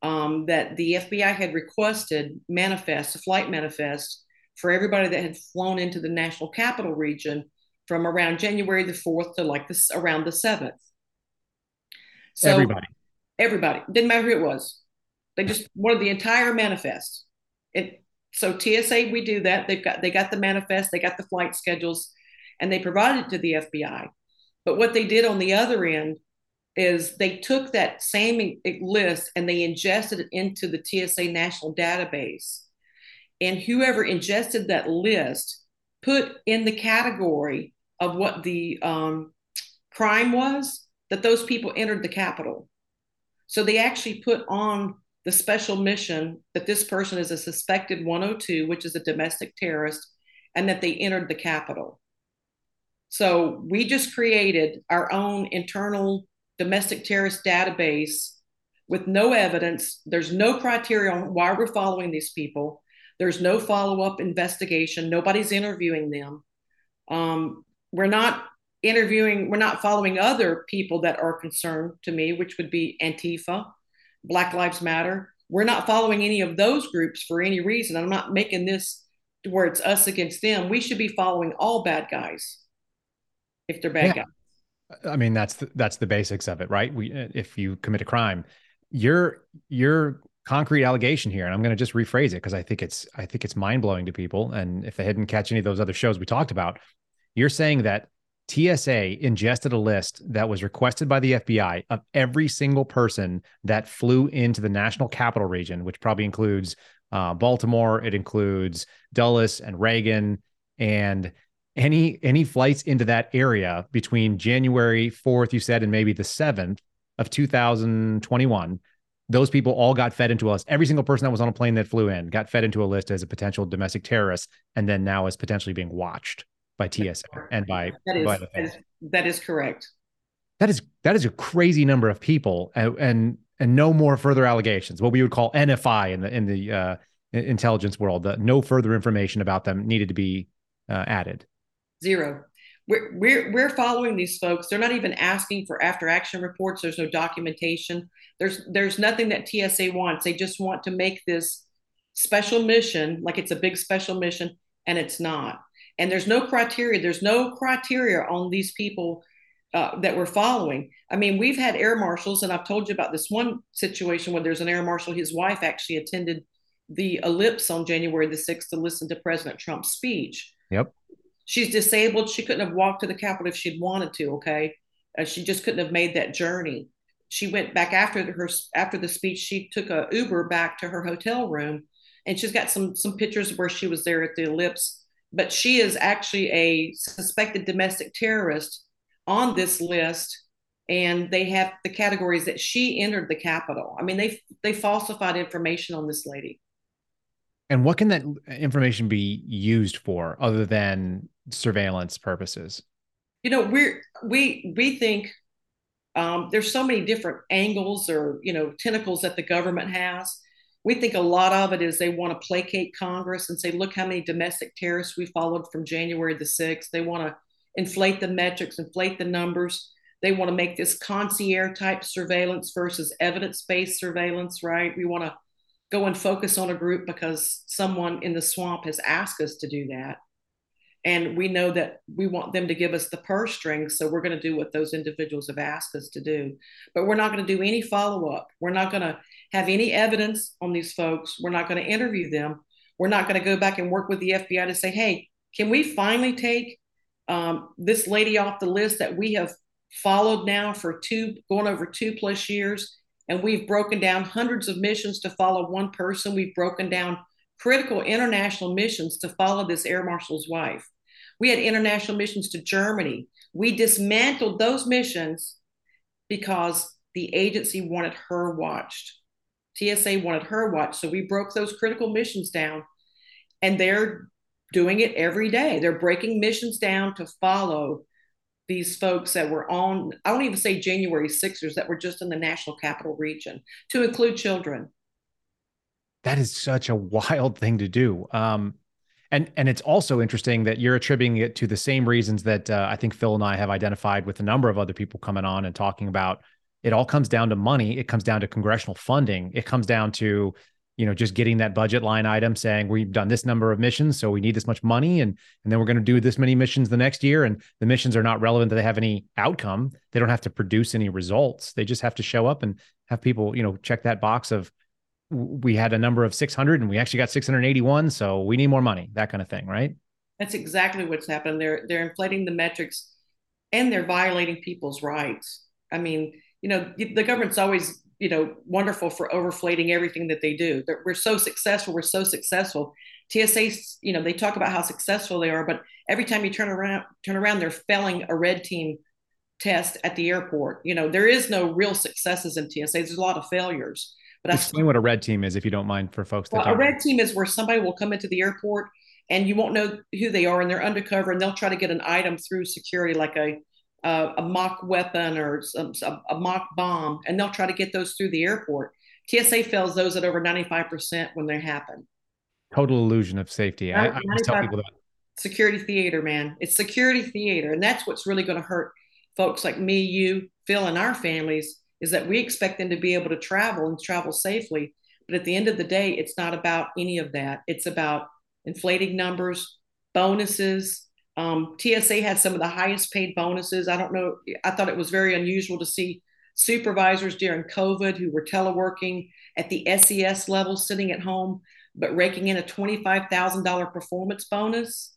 um, that the FBI had requested manifest, a flight manifest for everybody that had flown into the national capital region from around January the 4th to like this around the 7th. So everybody. Everybody. Didn't matter who it was. They just wanted the entire manifest. It so TSA, we do that. They've got they got the manifest, they got the flight schedules, and they provided it to the FBI. But what they did on the other end is they took that same list and they ingested it into the TSA national database. And whoever ingested that list put in the category of what the um, crime was that those people entered the Capitol. So they actually put on the special mission that this person is a suspected 102, which is a domestic terrorist, and that they entered the Capitol. So we just created our own internal domestic terrorist database with no evidence. There's no criteria on why we're following these people. There's no follow up investigation. Nobody's interviewing them. Um, we're not interviewing, we're not following other people that are concerned to me, which would be Antifa Black Lives Matter. We're not following any of those groups for any reason. I'm not making this where it's us against them. We should be following all bad guys if they're bad yeah. guys. I mean, that's the, that's the basics of it, right? We if you commit a crime, your your concrete allegation here, and I'm going to just rephrase it because I think it's I think it's mind blowing to people. And if they hadn't catch any of those other shows we talked about, you're saying that TSA ingested a list that was requested by the FBI of every single person that flew into the national capital region, which probably includes uh, Baltimore, it includes Dulles and Reagan, and any any flights into that area between January 4th, you said, and maybe the 7th of 2021. Those people all got fed into us. Every single person that was on a plane that flew in got fed into a list as a potential domestic terrorist, and then now is potentially being watched. By TSA and by, that is, by that is, that is correct. That is that is a crazy number of people, and and, and no more further allegations. What we would call NFI in the in the uh, intelligence world. That no further information about them needed to be uh, added. Zero. We're, we're we're following these folks. They're not even asking for after action reports. There's no documentation. There's there's nothing that TSA wants. They just want to make this special mission like it's a big special mission, and it's not. And there's no criteria. There's no criteria on these people uh, that we're following. I mean, we've had air marshals, and I've told you about this one situation where there's an air marshal. His wife actually attended the ellipse on January the 6th to listen to President Trump's speech. Yep. She's disabled. She couldn't have walked to the Capitol if she'd wanted to. Okay. Uh, she just couldn't have made that journey. She went back after her after the speech. She took a Uber back to her hotel room, and she's got some some pictures of where she was there at the ellipse. But she is actually a suspected domestic terrorist on this list and they have the categories that she entered the Capitol. I mean, they they falsified information on this lady. And what can that information be used for other than surveillance purposes? You know, we're we we think um, there's so many different angles or you know tentacles that the government has. We think a lot of it is they want to placate Congress and say, look how many domestic terrorists we followed from January the 6th. They want to inflate the metrics, inflate the numbers. They want to make this concierge type surveillance versus evidence based surveillance, right? We want to go and focus on a group because someone in the swamp has asked us to do that. And we know that we want them to give us the purse strings. So we're going to do what those individuals have asked us to do. But we're not going to do any follow up. We're not going to have any evidence on these folks. We're not going to interview them. We're not going to go back and work with the FBI to say, hey, can we finally take um, this lady off the list that we have followed now for two, going over two plus years. And we've broken down hundreds of missions to follow one person. We've broken down critical international missions to follow this air marshal's wife. We had international missions to Germany. We dismantled those missions because the agency wanted her watched. TSA wanted her watch. So we broke those critical missions down and they're doing it every day. They're breaking missions down to follow these folks that were on, I don't even say January Sixers, that were just in the national capital region, to include children. That is such a wild thing to do. Um, and and it's also interesting that you're attributing it to the same reasons that uh, I think Phil and I have identified with a number of other people coming on and talking about. It all comes down to money. It comes down to congressional funding. It comes down to you know just getting that budget line item saying we've done this number of missions so we need this much money and and then we're going to do this many missions the next year. And the missions are not relevant that they have any outcome. They don't have to produce any results. They just have to show up and have people you know check that box of we had a number of 600 and we actually got 681 so we need more money that kind of thing right? That's exactly what's happened. They're they're inflating the metrics and they're violating people's rights. I mean you know the government's always you know wonderful for overflating everything that they do. They're, we're so successful. We're so successful. TSA, you know, they talk about how successful they are, but every time you turn around, turn around, they're failing a red team test at the airport. You know, there is no real successes in TSA. There's a lot of failures. But explain I, what a red team is, if you don't mind, for folks. That well, a red team is where somebody will come into the airport and you won't know who they are, and they're undercover, and they'll try to get an item through security, like a uh, a mock weapon or some, a mock bomb, and they'll try to get those through the airport. TSA fails those at over 95% when they happen. Total illusion of safety. I, I tell people that. Security theater, man. It's security theater. And that's what's really going to hurt folks like me, you, Phil, and our families is that we expect them to be able to travel and travel safely. But at the end of the day, it's not about any of that. It's about inflating numbers, bonuses, um, TSA had some of the highest paid bonuses. I don't know. I thought it was very unusual to see supervisors during COVID who were teleworking at the SES level, sitting at home, but raking in a $25,000 performance bonus.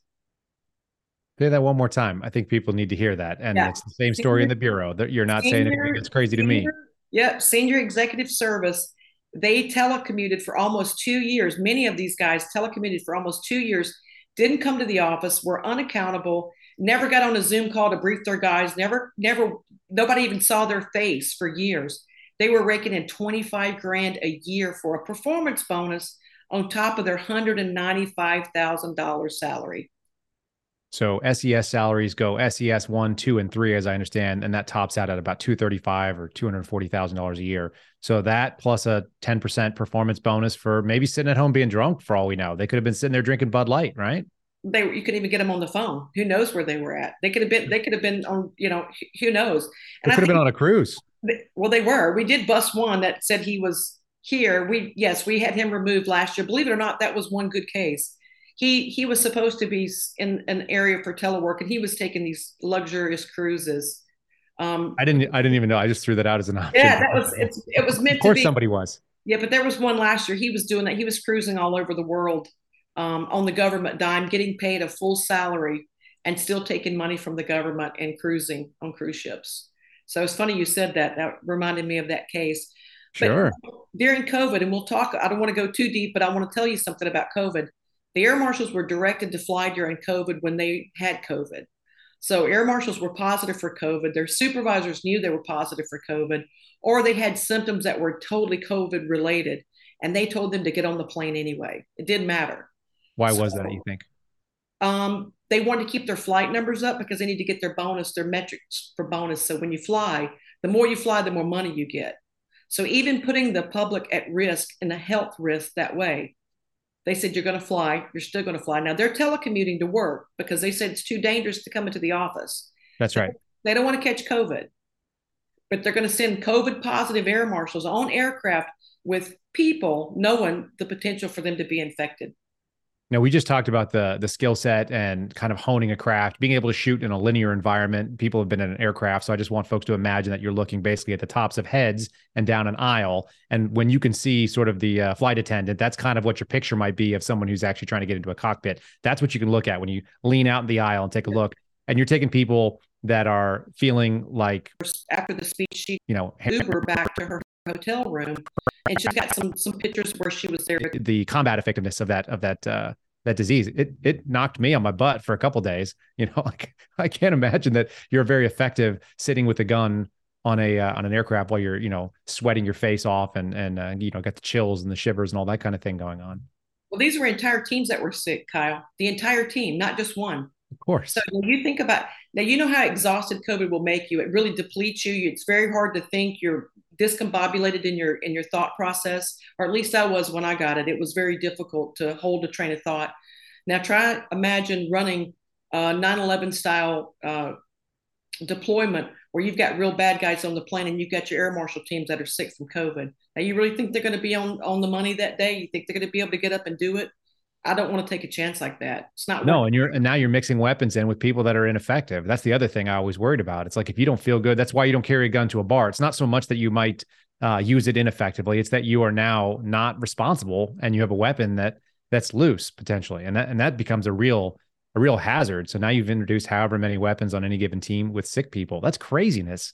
Say that one more time. I think people need to hear that. And yeah. it's the same story senior, in the Bureau. That You're not senior, saying anything that's crazy senior, to me. Yep. Senior executive service. They telecommuted for almost two years. Many of these guys telecommuted for almost two years didn't come to the office, were unaccountable, never got on a Zoom call to brief their guys, never, never, nobody even saw their face for years. They were raking in 25 grand a year for a performance bonus on top of their $195,000 salary. So SES salaries go SES one, two, and three, as I understand, and that tops out at about two thirty five or two hundred forty thousand dollars a year. So that plus a ten percent performance bonus for maybe sitting at home being drunk for all we know. They could have been sitting there drinking Bud Light, right? They you couldn't even get them on the phone. Who knows where they were at? They could have been. They could have been on. You know, who knows? And they could have been on a cruise. well, they were. We did bust one that said he was here. We yes, we had him removed last year. Believe it or not, that was one good case he he was supposed to be in an area for telework and he was taking these luxurious cruises. Um, i didn't i didn't even know. I just threw that out as an option. Yeah that was it's, it was meant of course to be, somebody was. Yeah but there was one last year he was doing that he was cruising all over the world um, on the government dime getting paid a full salary and still taking money from the government and cruising on cruise ships. So it's funny you said that that reminded me of that case. Sure. During COVID, and we'll talk, I don't want to go too deep, but I want to tell you something about COVID. The air marshals were directed to fly during COVID when they had COVID. So air marshals were positive for COVID. Their supervisors knew they were positive for COVID, or they had symptoms that were totally COVID related, and they told them to get on the plane anyway. It didn't matter. Why so, was that? You think? Um, they wanted to keep their flight numbers up because they need to get their bonus, their metrics for bonus. So when you fly, the more you fly, the more money you get. So even putting the public at risk and a health risk that way they said, You're going to fly. You're still going to fly. Now they're telecommuting to work because they said it's too dangerous to come into the office. That's right. They don't want to catch COVID, but they're going to send COVID positive air marshals on aircraft with people knowing the potential for them to be infected. Now we just talked about the the skill set and kind of honing a craft, being able to shoot in a linear environment. People have been in an aircraft, so I just want folks to imagine that you're looking basically at the tops of heads and down an aisle. And when you can see sort of the uh, flight attendant, that's kind of what your picture might be of someone who's actually trying to get into a cockpit. That's what you can look at when you lean out in the aisle and take a look. And you're taking people that are feeling like after the speech, she you know Uber back to her hotel room, and she's got some some pictures where she was there. The combat effectiveness of that of that uh, that disease, it it knocked me on my butt for a couple days. You know, like I can't imagine that you're very effective sitting with a gun on a uh, on an aircraft while you're you know sweating your face off and and uh, you know got the chills and the shivers and all that kind of thing going on. Well, these were entire teams that were sick, Kyle. The entire team, not just one. Of course. So when you think about now, you know how exhausted COVID will make you. It really depletes you. It's very hard to think. You're discombobulated in your in your thought process, or at least I was when I got it. It was very difficult to hold a train of thought. Now try imagine running a 9/11 style uh, deployment where you've got real bad guys on the plane and you've got your air marshal teams that are sick from COVID. Now you really think they're going to be on on the money that day? You think they're going to be able to get up and do it? I don't want to take a chance like that. It's not no, and you're and now you're mixing weapons in with people that are ineffective. That's the other thing I always worried about. It's like if you don't feel good, that's why you don't carry a gun to a bar. It's not so much that you might uh, use it ineffectively; it's that you are now not responsible and you have a weapon that that's loose potentially, and that and that becomes a real a real hazard. So now you've introduced however many weapons on any given team with sick people. That's craziness.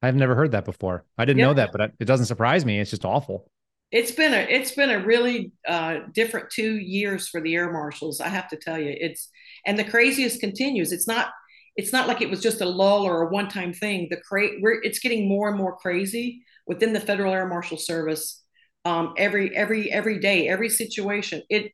I've never heard that before. I didn't yeah. know that, but it doesn't surprise me. It's just awful it's been a it's been a really uh, different two years for the air marshals. I have to tell you, it's and the craziest continues. It's not it's not like it was just a lull or a one time thing. The cra- we're it's getting more and more crazy within the Federal Air Marshal Service. Um, every every every day, every situation. It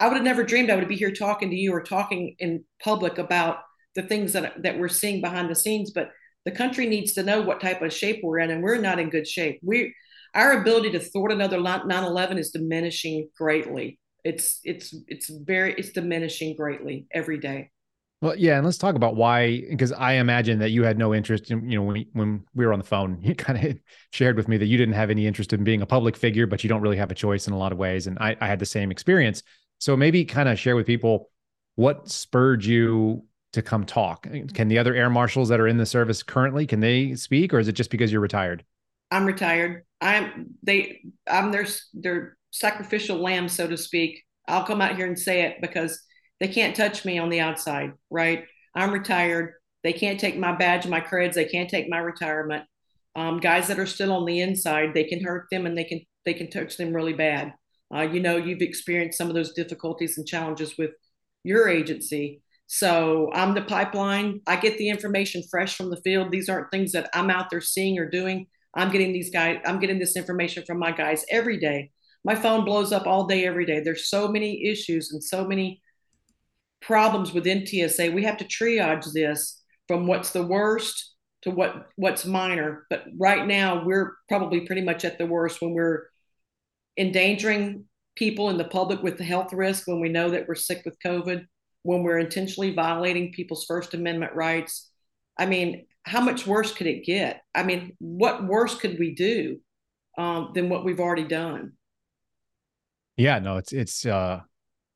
I would have never dreamed I would be here talking to you or talking in public about the things that that we're seeing behind the scenes. But the country needs to know what type of shape we're in, and we're not in good shape. We our ability to thwart another 9-11 is diminishing greatly. It's it's it's very it's diminishing greatly every day. Well yeah and let's talk about why because i imagine that you had no interest in you know when, when we were on the phone you kind of shared with me that you didn't have any interest in being a public figure but you don't really have a choice in a lot of ways and i, I had the same experience. So maybe kind of share with people what spurred you to come talk? Can the other air marshals that are in the service currently can they speak or is it just because you're retired? I'm retired I'm they I'm their their sacrificial lamb, so to speak. I'll come out here and say it because they can't touch me on the outside, right? I'm retired. They can't take my badge, my creds. They can't take my retirement. Um, guys that are still on the inside, they can hurt them and they can they can touch them really bad. Uh, you know, you've experienced some of those difficulties and challenges with your agency. So I'm the pipeline. I get the information fresh from the field. These aren't things that I'm out there seeing or doing. I'm getting these guys, I'm getting this information from my guys every day. My phone blows up all day, every day. There's so many issues and so many problems within TSA. We have to triage this from what's the worst to what what's minor. But right now, we're probably pretty much at the worst when we're endangering people in the public with the health risk when we know that we're sick with COVID, when we're intentionally violating people's First Amendment rights. I mean, how much worse could it get? I mean, what worse could we do um, than what we've already done? Yeah, no, it's it's uh,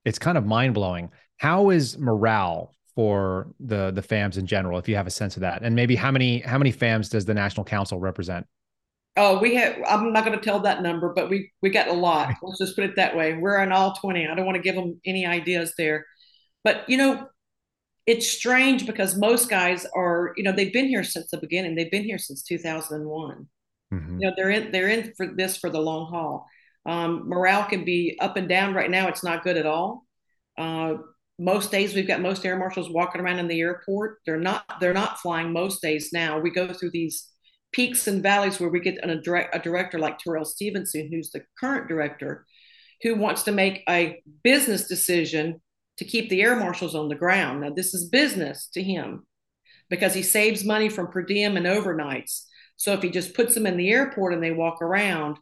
it's kind of mind blowing. How is morale for the the FAMs in general, if you have a sense of that, and maybe how many how many FAMs does the National Council represent? Oh, we have. I'm not going to tell that number, but we we got a lot. Let's just put it that way. We're in all 20. I don't want to give them any ideas there, but you know, it's strange because most guys are. You know, they've been here since the beginning. They've been here since 2001. Mm-hmm. You know, they're in they're in for this for the long haul. Um, morale can be up and down. Right now, it's not good at all. Uh, most days we've got most air marshals walking around in the airport. They're not they're not flying most days now. We go through these peaks and valleys where we get a, direct, a director like Tirrell Stevenson, who's the current director, who wants to make a business decision to keep the air marshals on the ground. Now, this is business to him because he saves money from per diem and overnights. So if he just puts them in the airport and they walk around,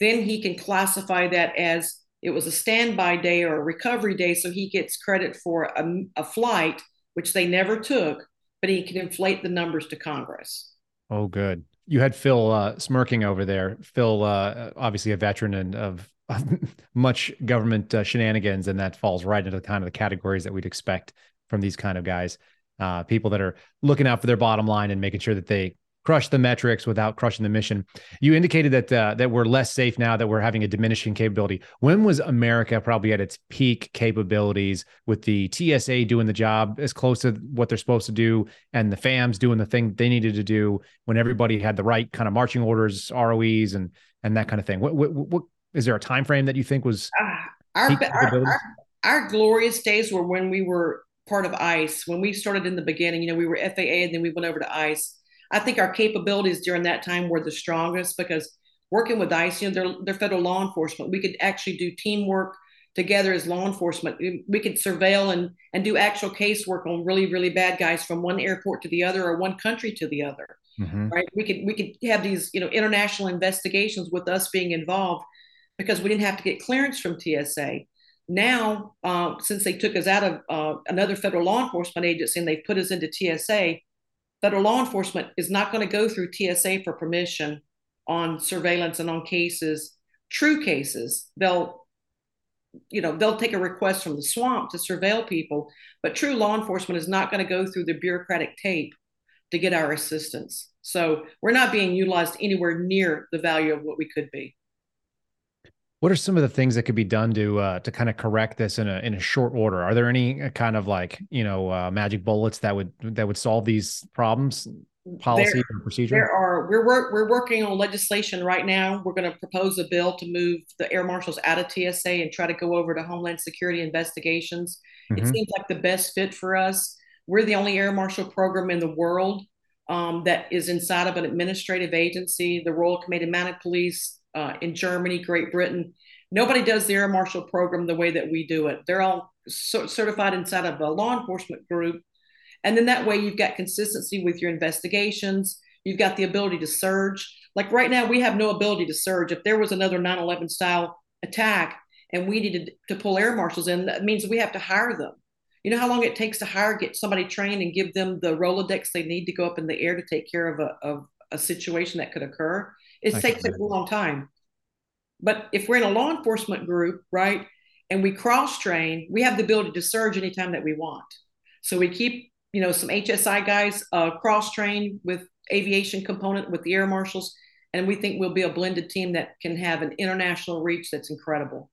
then he can classify that as it was a standby day or a recovery day. So he gets credit for a, a flight, which they never took, but he can inflate the numbers to Congress. Oh, good. You had Phil uh, smirking over there. Phil, uh, obviously a veteran and of, of much government uh, shenanigans, and that falls right into the kind of the categories that we'd expect from these kind of guys. Uh, people that are looking out for their bottom line and making sure that they crush the metrics without crushing the mission. You indicated that uh, that we're less safe now that we're having a diminishing capability. When was America probably at its peak capabilities with the TSA doing the job as close to what they're supposed to do and the FAMs doing the thing they needed to do when everybody had the right kind of marching orders, ROEs and and that kind of thing. What what, what is there a time frame that you think was uh, our, our, our our glorious days were when we were part of ICE. When we started in the beginning, you know, we were FAA and then we went over to ICE I think our capabilities during that time were the strongest because working with ICE, you know, they're, they're federal law enforcement. We could actually do teamwork together as law enforcement. We could surveil and, and do actual casework on really, really bad guys from one airport to the other or one country to the other. Mm-hmm. Right. We could we could have these, you know, international investigations with us being involved because we didn't have to get clearance from TSA. Now, uh, since they took us out of uh, another federal law enforcement agency and they've put us into TSA, federal law enforcement is not going to go through TSA for permission on surveillance and on cases, true cases. They'll you know they'll take a request from the swamp to surveil people but true law enforcement is not going to go through the bureaucratic tape to get our assistance so we're not being utilized anywhere near the value of what we could be what are some of the things that could be done to uh, to kind of correct this in a in a short order? Are there any uh, kind of like you know uh, magic bullets that would that would solve these problems? Policy there, procedure. There are. We're work, we're working on legislation right now. We're going to propose a bill to move the air marshals out of TSA and try to go over to Homeland Security investigations. Mm-hmm. It seems like the best fit for us. We're the only air marshal program in the world um, that is inside of an administrative agency. The Royal Canadian Mounted Police uh, in Germany, Great Britain. Nobody does the air marshal program the way that we do it. They're all so certified inside of a law enforcement group. And then that way you've got consistency with your investigations. You've got the ability to surge. Like right now, we have no ability to surge. If there was another 9 11 style attack and we needed to pull air marshals in, that means we have to hire them. You know how long it takes to hire, get somebody trained, and give them the Rolodex they need to go up in the air to take care of a, of a situation that could occur? It I takes a long time. But if we're in a law enforcement group, right, and we cross train, we have the ability to surge anytime that we want. So we keep, you know, some HSI guys uh, cross train with aviation component with the air marshals, and we think we'll be a blended team that can have an international reach that's incredible.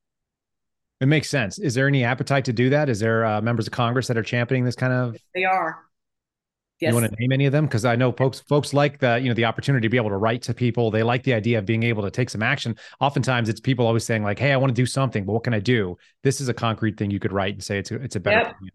It makes sense. Is there any appetite to do that? Is there uh, members of Congress that are championing this kind of? They are. Yes. You want to name any of them? Because I know folks folks like the you know the opportunity to be able to write to people. They like the idea of being able to take some action. Oftentimes, it's people always saying like, "Hey, I want to do something, but what can I do?" This is a concrete thing you could write and say it's a, it's a better. Yep.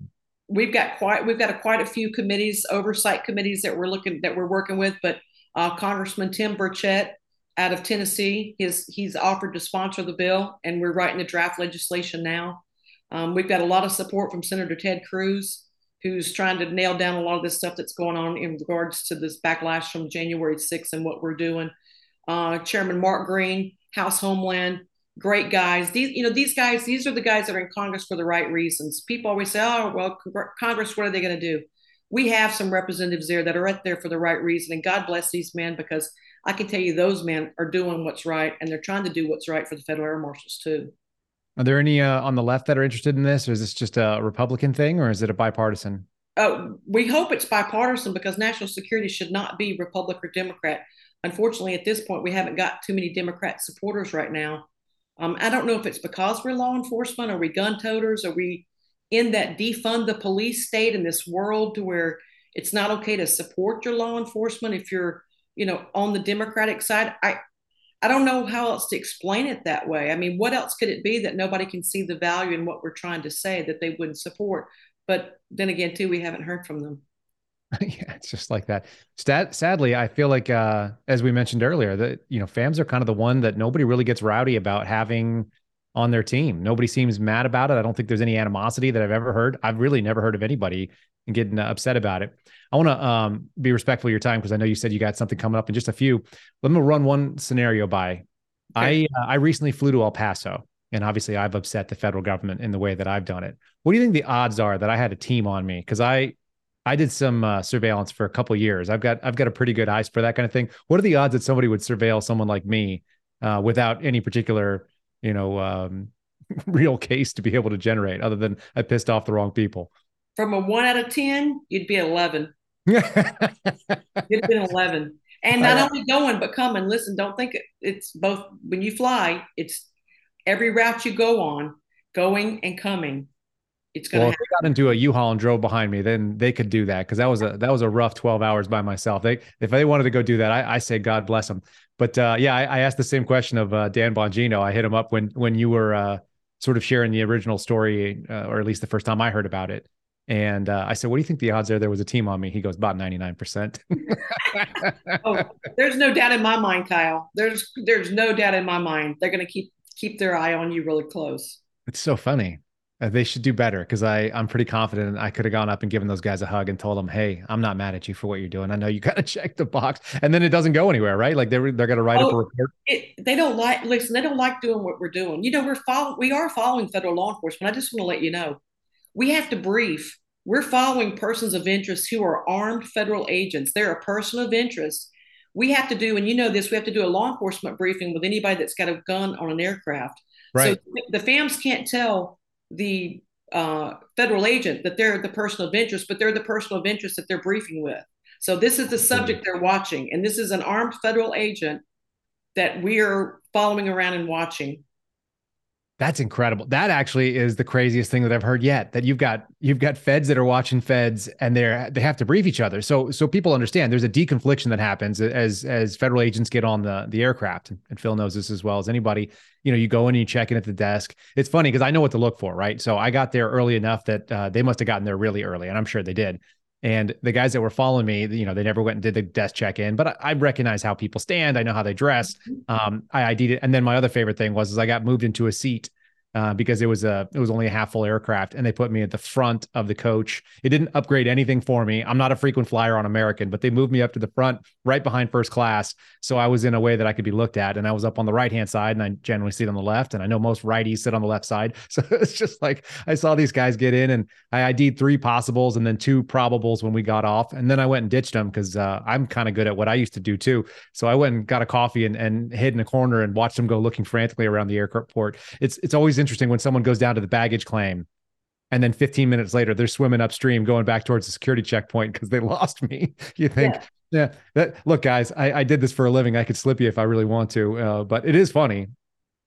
We've got quite we've got a, quite a few committees, oversight committees that we're looking that we're working with. But uh, Congressman Tim Burchett out of Tennessee, his he's offered to sponsor the bill, and we're writing the draft legislation now. Um, we've got a lot of support from Senator Ted Cruz, who's trying to nail down a lot of this stuff that's going on in regards to this backlash from January 6th and what we're doing. Uh, Chairman Mark Green, House Homeland, great guys. These, you know, these guys, these are the guys that are in Congress for the right reasons. People always say, "Oh, well, Congress, what are they going to do?" We have some representatives there that are right there for the right reason, and God bless these men because I can tell you those men are doing what's right, and they're trying to do what's right for the federal air marshals too. Are there any uh, on the left that are interested in this, or is this just a Republican thing, or is it a bipartisan? Uh, we hope it's bipartisan because national security should not be Republican or Democrat. Unfortunately, at this point, we haven't got too many Democrat supporters right now. Um, I don't know if it's because we're law enforcement, are we gun toters, are we in that defund the police state in this world to where it's not okay to support your law enforcement if you're, you know, on the Democratic side. I I don't know how else to explain it that way. I mean, what else could it be that nobody can see the value in what we're trying to say that they wouldn't support? But then again, too, we haven't heard from them. yeah, it's just like that. Stat, sadly, I feel like, uh, as we mentioned earlier, that you know, FAMs are kind of the one that nobody really gets rowdy about having on their team. Nobody seems mad about it. I don't think there's any animosity that I've ever heard. I've really never heard of anybody getting uh, upset about it. I want to um, be respectful of your time because I know you said you got something coming up in just a few. Let me run one scenario by. Okay. I uh, I recently flew to El Paso, and obviously I've upset the federal government in the way that I've done it. What do you think the odds are that I had a team on me? Because I I did some uh, surveillance for a couple years. I've got I've got a pretty good eyes for that kind of thing. What are the odds that somebody would surveil someone like me uh, without any particular, you know, um, real case to be able to generate, other than I pissed off the wrong people? From a one out of ten, you'd be eleven. you'd have been eleven, and not only going but coming. Listen, don't think it's both. When you fly, it's every route you go on, going and coming it's gonna. Well, if they got into a U-Haul and drove behind me, then they could do that because that was a that was a rough twelve hours by myself. They if they wanted to go do that, I, I say God bless them. But uh, yeah, I, I, asked the same question of uh, Dan Bongino. I hit him up when when you were uh, sort of sharing the original story, uh, or at least the first time I heard about it. And uh, I said, "What do you think the odds are there was a team on me?" He goes, "About ninety nine percent." Oh, there's no doubt in my mind, Kyle. There's there's no doubt in my mind. They're going to keep keep their eye on you really close. It's so funny. Uh, they should do better because I I'm pretty confident I could have gone up and given those guys a hug and told them, hey, I'm not mad at you for what you're doing. I know you got to check the box, and then it doesn't go anywhere, right? Like they're they're going to write oh, up a oh, report. It, they don't like listen. They don't like doing what we're doing. You know, we're following we are following federal law enforcement. I just want to let you know, we have to brief. We're following persons of interest who are armed federal agents. They're a person of interest. We have to do, and you know this, we have to do a law enforcement briefing with anybody that's got a gun on an aircraft. Right. So the FAMs can't tell the uh, federal agent that they're the person of interest, but they're the person of interest that they're briefing with. So this is the subject they're watching, and this is an armed federal agent that we are following around and watching. That's incredible. That actually is the craziest thing that I've heard yet. That you've got you've got feds that are watching feds, and they're they have to brief each other. So so people understand there's a deconfliction that happens as as federal agents get on the the aircraft. And Phil knows this as well as anybody. You know, you go in and you check in at the desk. It's funny because I know what to look for, right? So I got there early enough that uh, they must have gotten there really early, and I'm sure they did. And the guys that were following me, you know, they never went and did the desk check in, but I, I recognize how people stand. I know how they dress. Mm-hmm. Um, I ID'd it. And then my other favorite thing was is I got moved into a seat uh, because it was a it was only a half full aircraft, and they put me at the front of the coach. It didn't upgrade anything for me. I'm not a frequent flyer on American, but they moved me up to the front, right behind first class, so I was in a way that I could be looked at, and I was up on the right hand side, and I generally sit on the left, and I know most righties sit on the left side, so it's just like I saw these guys get in, and I ID'd three possibles and then two probables when we got off, and then I went and ditched them because uh, I'm kind of good at what I used to do too. So I went and got a coffee and, and hid in a corner and watched them go looking frantically around the airport. It's it's always interesting when someone goes down to the baggage claim and then 15 minutes later they're swimming upstream going back towards the security checkpoint because they lost me you think? Yeah, yeah. That look guys I, I did this for a living. I could slip you if i really want to uh, but it is funny.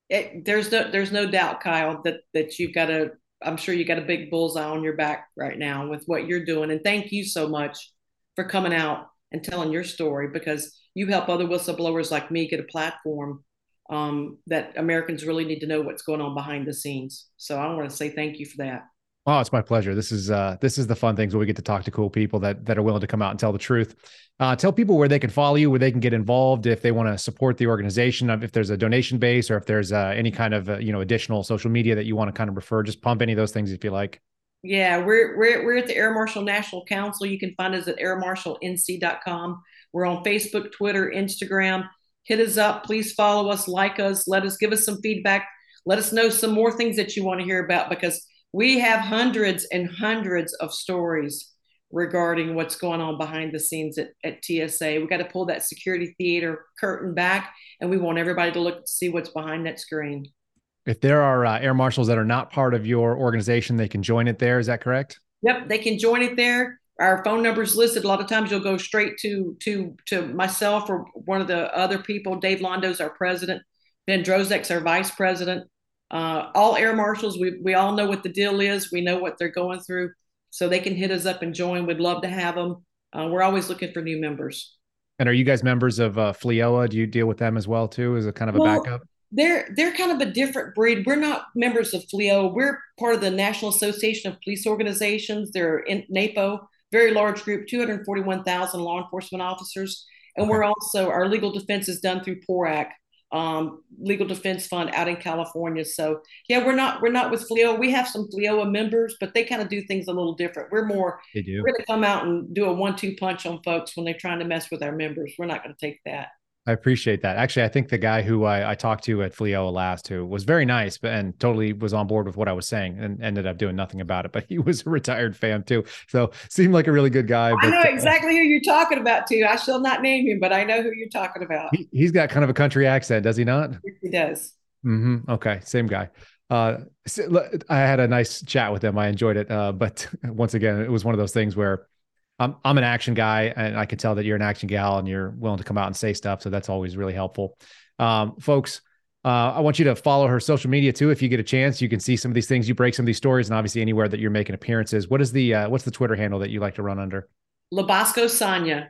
It, there's no there's no doubt kyle that that you've got a i'm sure you got a big bullseye on your back right now with what you're doing. And thank you so much for coming out and telling your story because you help other whistleblowers like me get a platform um, that Americans really need to know what's going on behind the scenes. So I want to say thank you for that. Oh, it's my pleasure. This is uh this is the fun things where we get to talk to cool people that that are willing to come out and tell the truth. Uh, tell people where they can follow you, where they can get involved if they want to support the organization, if there's a donation base or if there's uh, any kind of uh, you know additional social media that you want to kind of refer. Just pump any of those things if you like. Yeah, we're we're we're at the Air Marshal National Council. You can find us at airmarshalnc.com. We're on Facebook, Twitter, Instagram. Hit us up. Please follow us, like us, let us give us some feedback. Let us know some more things that you want to hear about because we have hundreds and hundreds of stories regarding what's going on behind the scenes at, at TSA. We got to pull that security theater curtain back, and we want everybody to look to see what's behind that screen. If there are uh, air marshals that are not part of your organization, they can join it there. Is that correct? Yep, they can join it there. Our phone numbers listed. A lot of times, you'll go straight to to to myself or one of the other people. Dave Londo's our president. Ben Drozek's our vice president uh, all air marshals, we, we all know what the deal is. We know what they're going through. So they can hit us up and join. We'd love to have them. Uh, we're always looking for new members. And are you guys members of uh, FLEOA? Do you deal with them as well too? As a kind of a well, backup? They're they're kind of a different breed. We're not members of FLEOA. We're part of the National Association of Police Organizations. They're in NAPO, very large group, 241,000 law enforcement officers. And we're also our legal defense is done through PORAC, um, legal defense fund out in California. So yeah, we're not we're not with FLEOA. We have some FLEOA members, but they kind of do things a little different. We're more they do. we're gonna come out and do a one-two punch on folks when they're trying to mess with our members. We're not gonna take that. I appreciate that. Actually, I think the guy who I, I talked to at FLEOA last, who was very nice, but and totally was on board with what I was saying, and ended up doing nothing about it. But he was a retired FAM too, so seemed like a really good guy. I know exactly who you're talking about too. I shall not name him, but I know who you're talking about. He, has got kind of a country accent, does he not? he does. Mm-hmm. Okay, same guy. Uh, I had a nice chat with him. I enjoyed it. Uh, but once again, it was one of those things where I'm I'm an action guy, and I can tell that you're an action gal, and you're willing to come out and say stuff. So that's always really helpful, um, folks. Uh, I want you to follow her social media too. If you get a chance, you can see some of these things. You break some of these stories, and obviously anywhere that you're making appearances. What is the uh, what's the Twitter handle that you like to run under? LaBosco Sonya.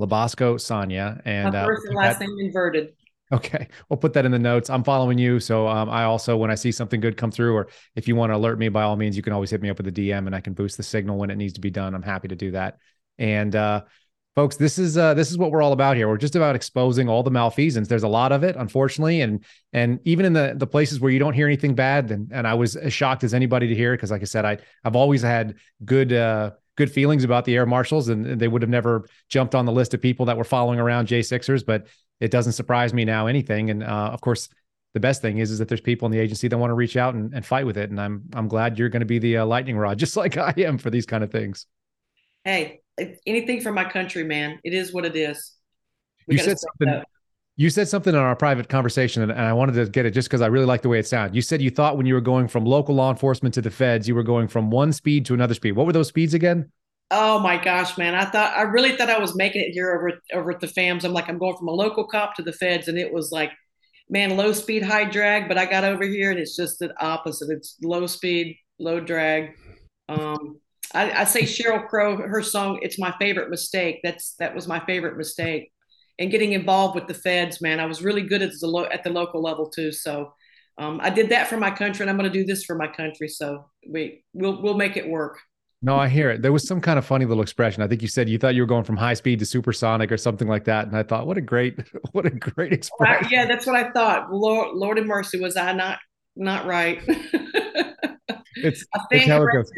LaBosco Sonya, and uh, first and last that, name inverted. Okay, we'll put that in the notes. I'm following you, so um, I also, when I see something good come through, or if you want to alert me, by all means, you can always hit me up with a DM, and I can boost the signal when it needs to be done. I'm happy to do that. And uh, folks, this is uh, this is what we're all about here. We're just about exposing all the malfeasance. There's a lot of it, unfortunately, and and even in the the places where you don't hear anything bad, and and I was as shocked as anybody to hear because, like I said, I I've always had good. Uh, good feelings about the air marshals and they would have never jumped on the list of people that were following around J6ers, but it doesn't surprise me now anything. And uh, of course, the best thing is is that there's people in the agency that want to reach out and, and fight with it. And I'm I'm glad you're going to be the uh, lightning rod, just like I am for these kind of things. Hey, anything for my country, man. It is what it is. We you said something. You said something in our private conversation, and, I wanted to get it just because I really like the way it sounded. You said you thought when you were going from local law enforcement to the feds, you were going from one speed to another speed. What were those speeds again? Oh my gosh, man! I thought I really thought I was making it here over over at the FAMS. I'm like, I'm going from a local cop to the feds, and it was like, man, low speed, high drag. But I got over here, and it's just the opposite. It's low speed, low drag. Um, I, I say Sheryl Crow, her song, "It's My Favorite Mistake." That's that was my favorite mistake. And getting involved with the feds, man, I was really good at the lo- at the local level too. So um, I did that for my country, and I'm going to do this for my country. So we we'll we'll make it work. No, I hear it. There was some kind of funny little expression. I think you said you thought you were going from high speed to supersonic or something like that. And I thought, what a great, what a great expression. yeah, that's what I thought. Lord, Lord and mercy, was I not not right? it's, it's how it goes.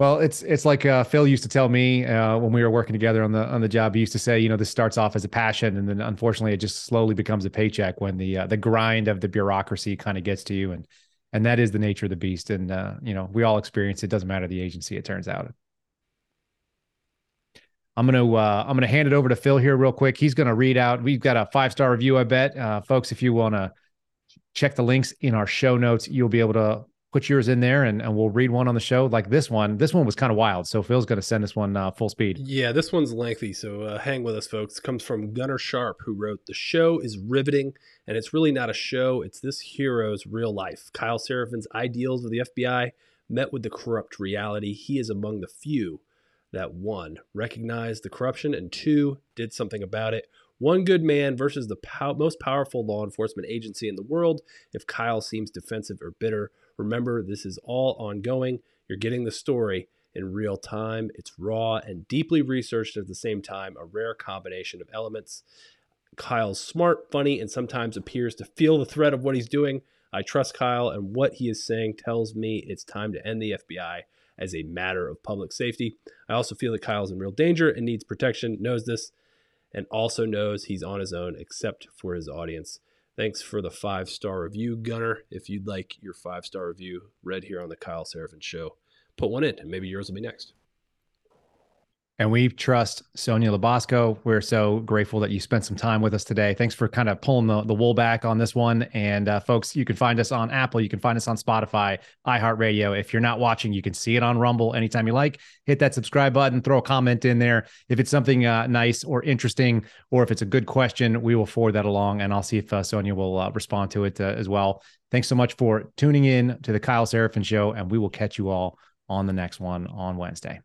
Well, it's it's like uh, Phil used to tell me uh, when we were working together on the on the job. He used to say, you know, this starts off as a passion, and then unfortunately, it just slowly becomes a paycheck when the uh, the grind of the bureaucracy kind of gets to you. And and that is the nature of the beast. And uh, you know, we all experience it. Doesn't matter the agency. It turns out. I'm gonna uh, I'm gonna hand it over to Phil here real quick. He's gonna read out. We've got a five star review. I bet, uh, folks. If you want to check the links in our show notes, you'll be able to put yours in there and, and we'll read one on the show. Like this one this one was kind of wild. So phil's going to send this one uh, full speed. Yeah this one's lengthy so uh, hang with us folks. It comes from gunner sharp who wrote the show is riveting and it's really not a show. It's this hero's real life. Kyle Seraphin's ideals of the fbi met with the corrupt reality. He is among the few that one recognized the corruption and two did something about it one good man versus the pow- most powerful law enforcement agency in the world if kyle seems defensive or bitter Remember, this is all ongoing. You're getting the story in real time. It's raw and deeply researched at the same time, a rare combination of elements. Kyle's smart, funny, and sometimes appears to feel the threat of what he's doing. I trust Kyle, and what he is saying tells me it's time to end the FBI as a matter of public safety. I also feel that Kyle's in real danger and needs protection, knows this, and also knows he's on his own except for his audience. Thanks for the five star review, Gunner. If you'd like your five star review read here on the Kyle Seraphin Show, put one in, and maybe yours will be next. And we trust Sonya LaBosco. We're so grateful that you spent some time with us today. Thanks for kind of pulling the, the wool back on this one. And uh, folks, you can find us on Apple. You can find us on Spotify, iHeartRadio. If you're not watching, you can see it on Rumble anytime you like. Hit that subscribe button, throw a comment in there. If it's something uh, nice or interesting, or if it's a good question, we will forward that along and I'll see if uh, Sonya will uh, respond to it uh, as well. Thanks so much for tuning in to the Kyle Seraphin Show, and we will catch you all on the next one on Wednesday.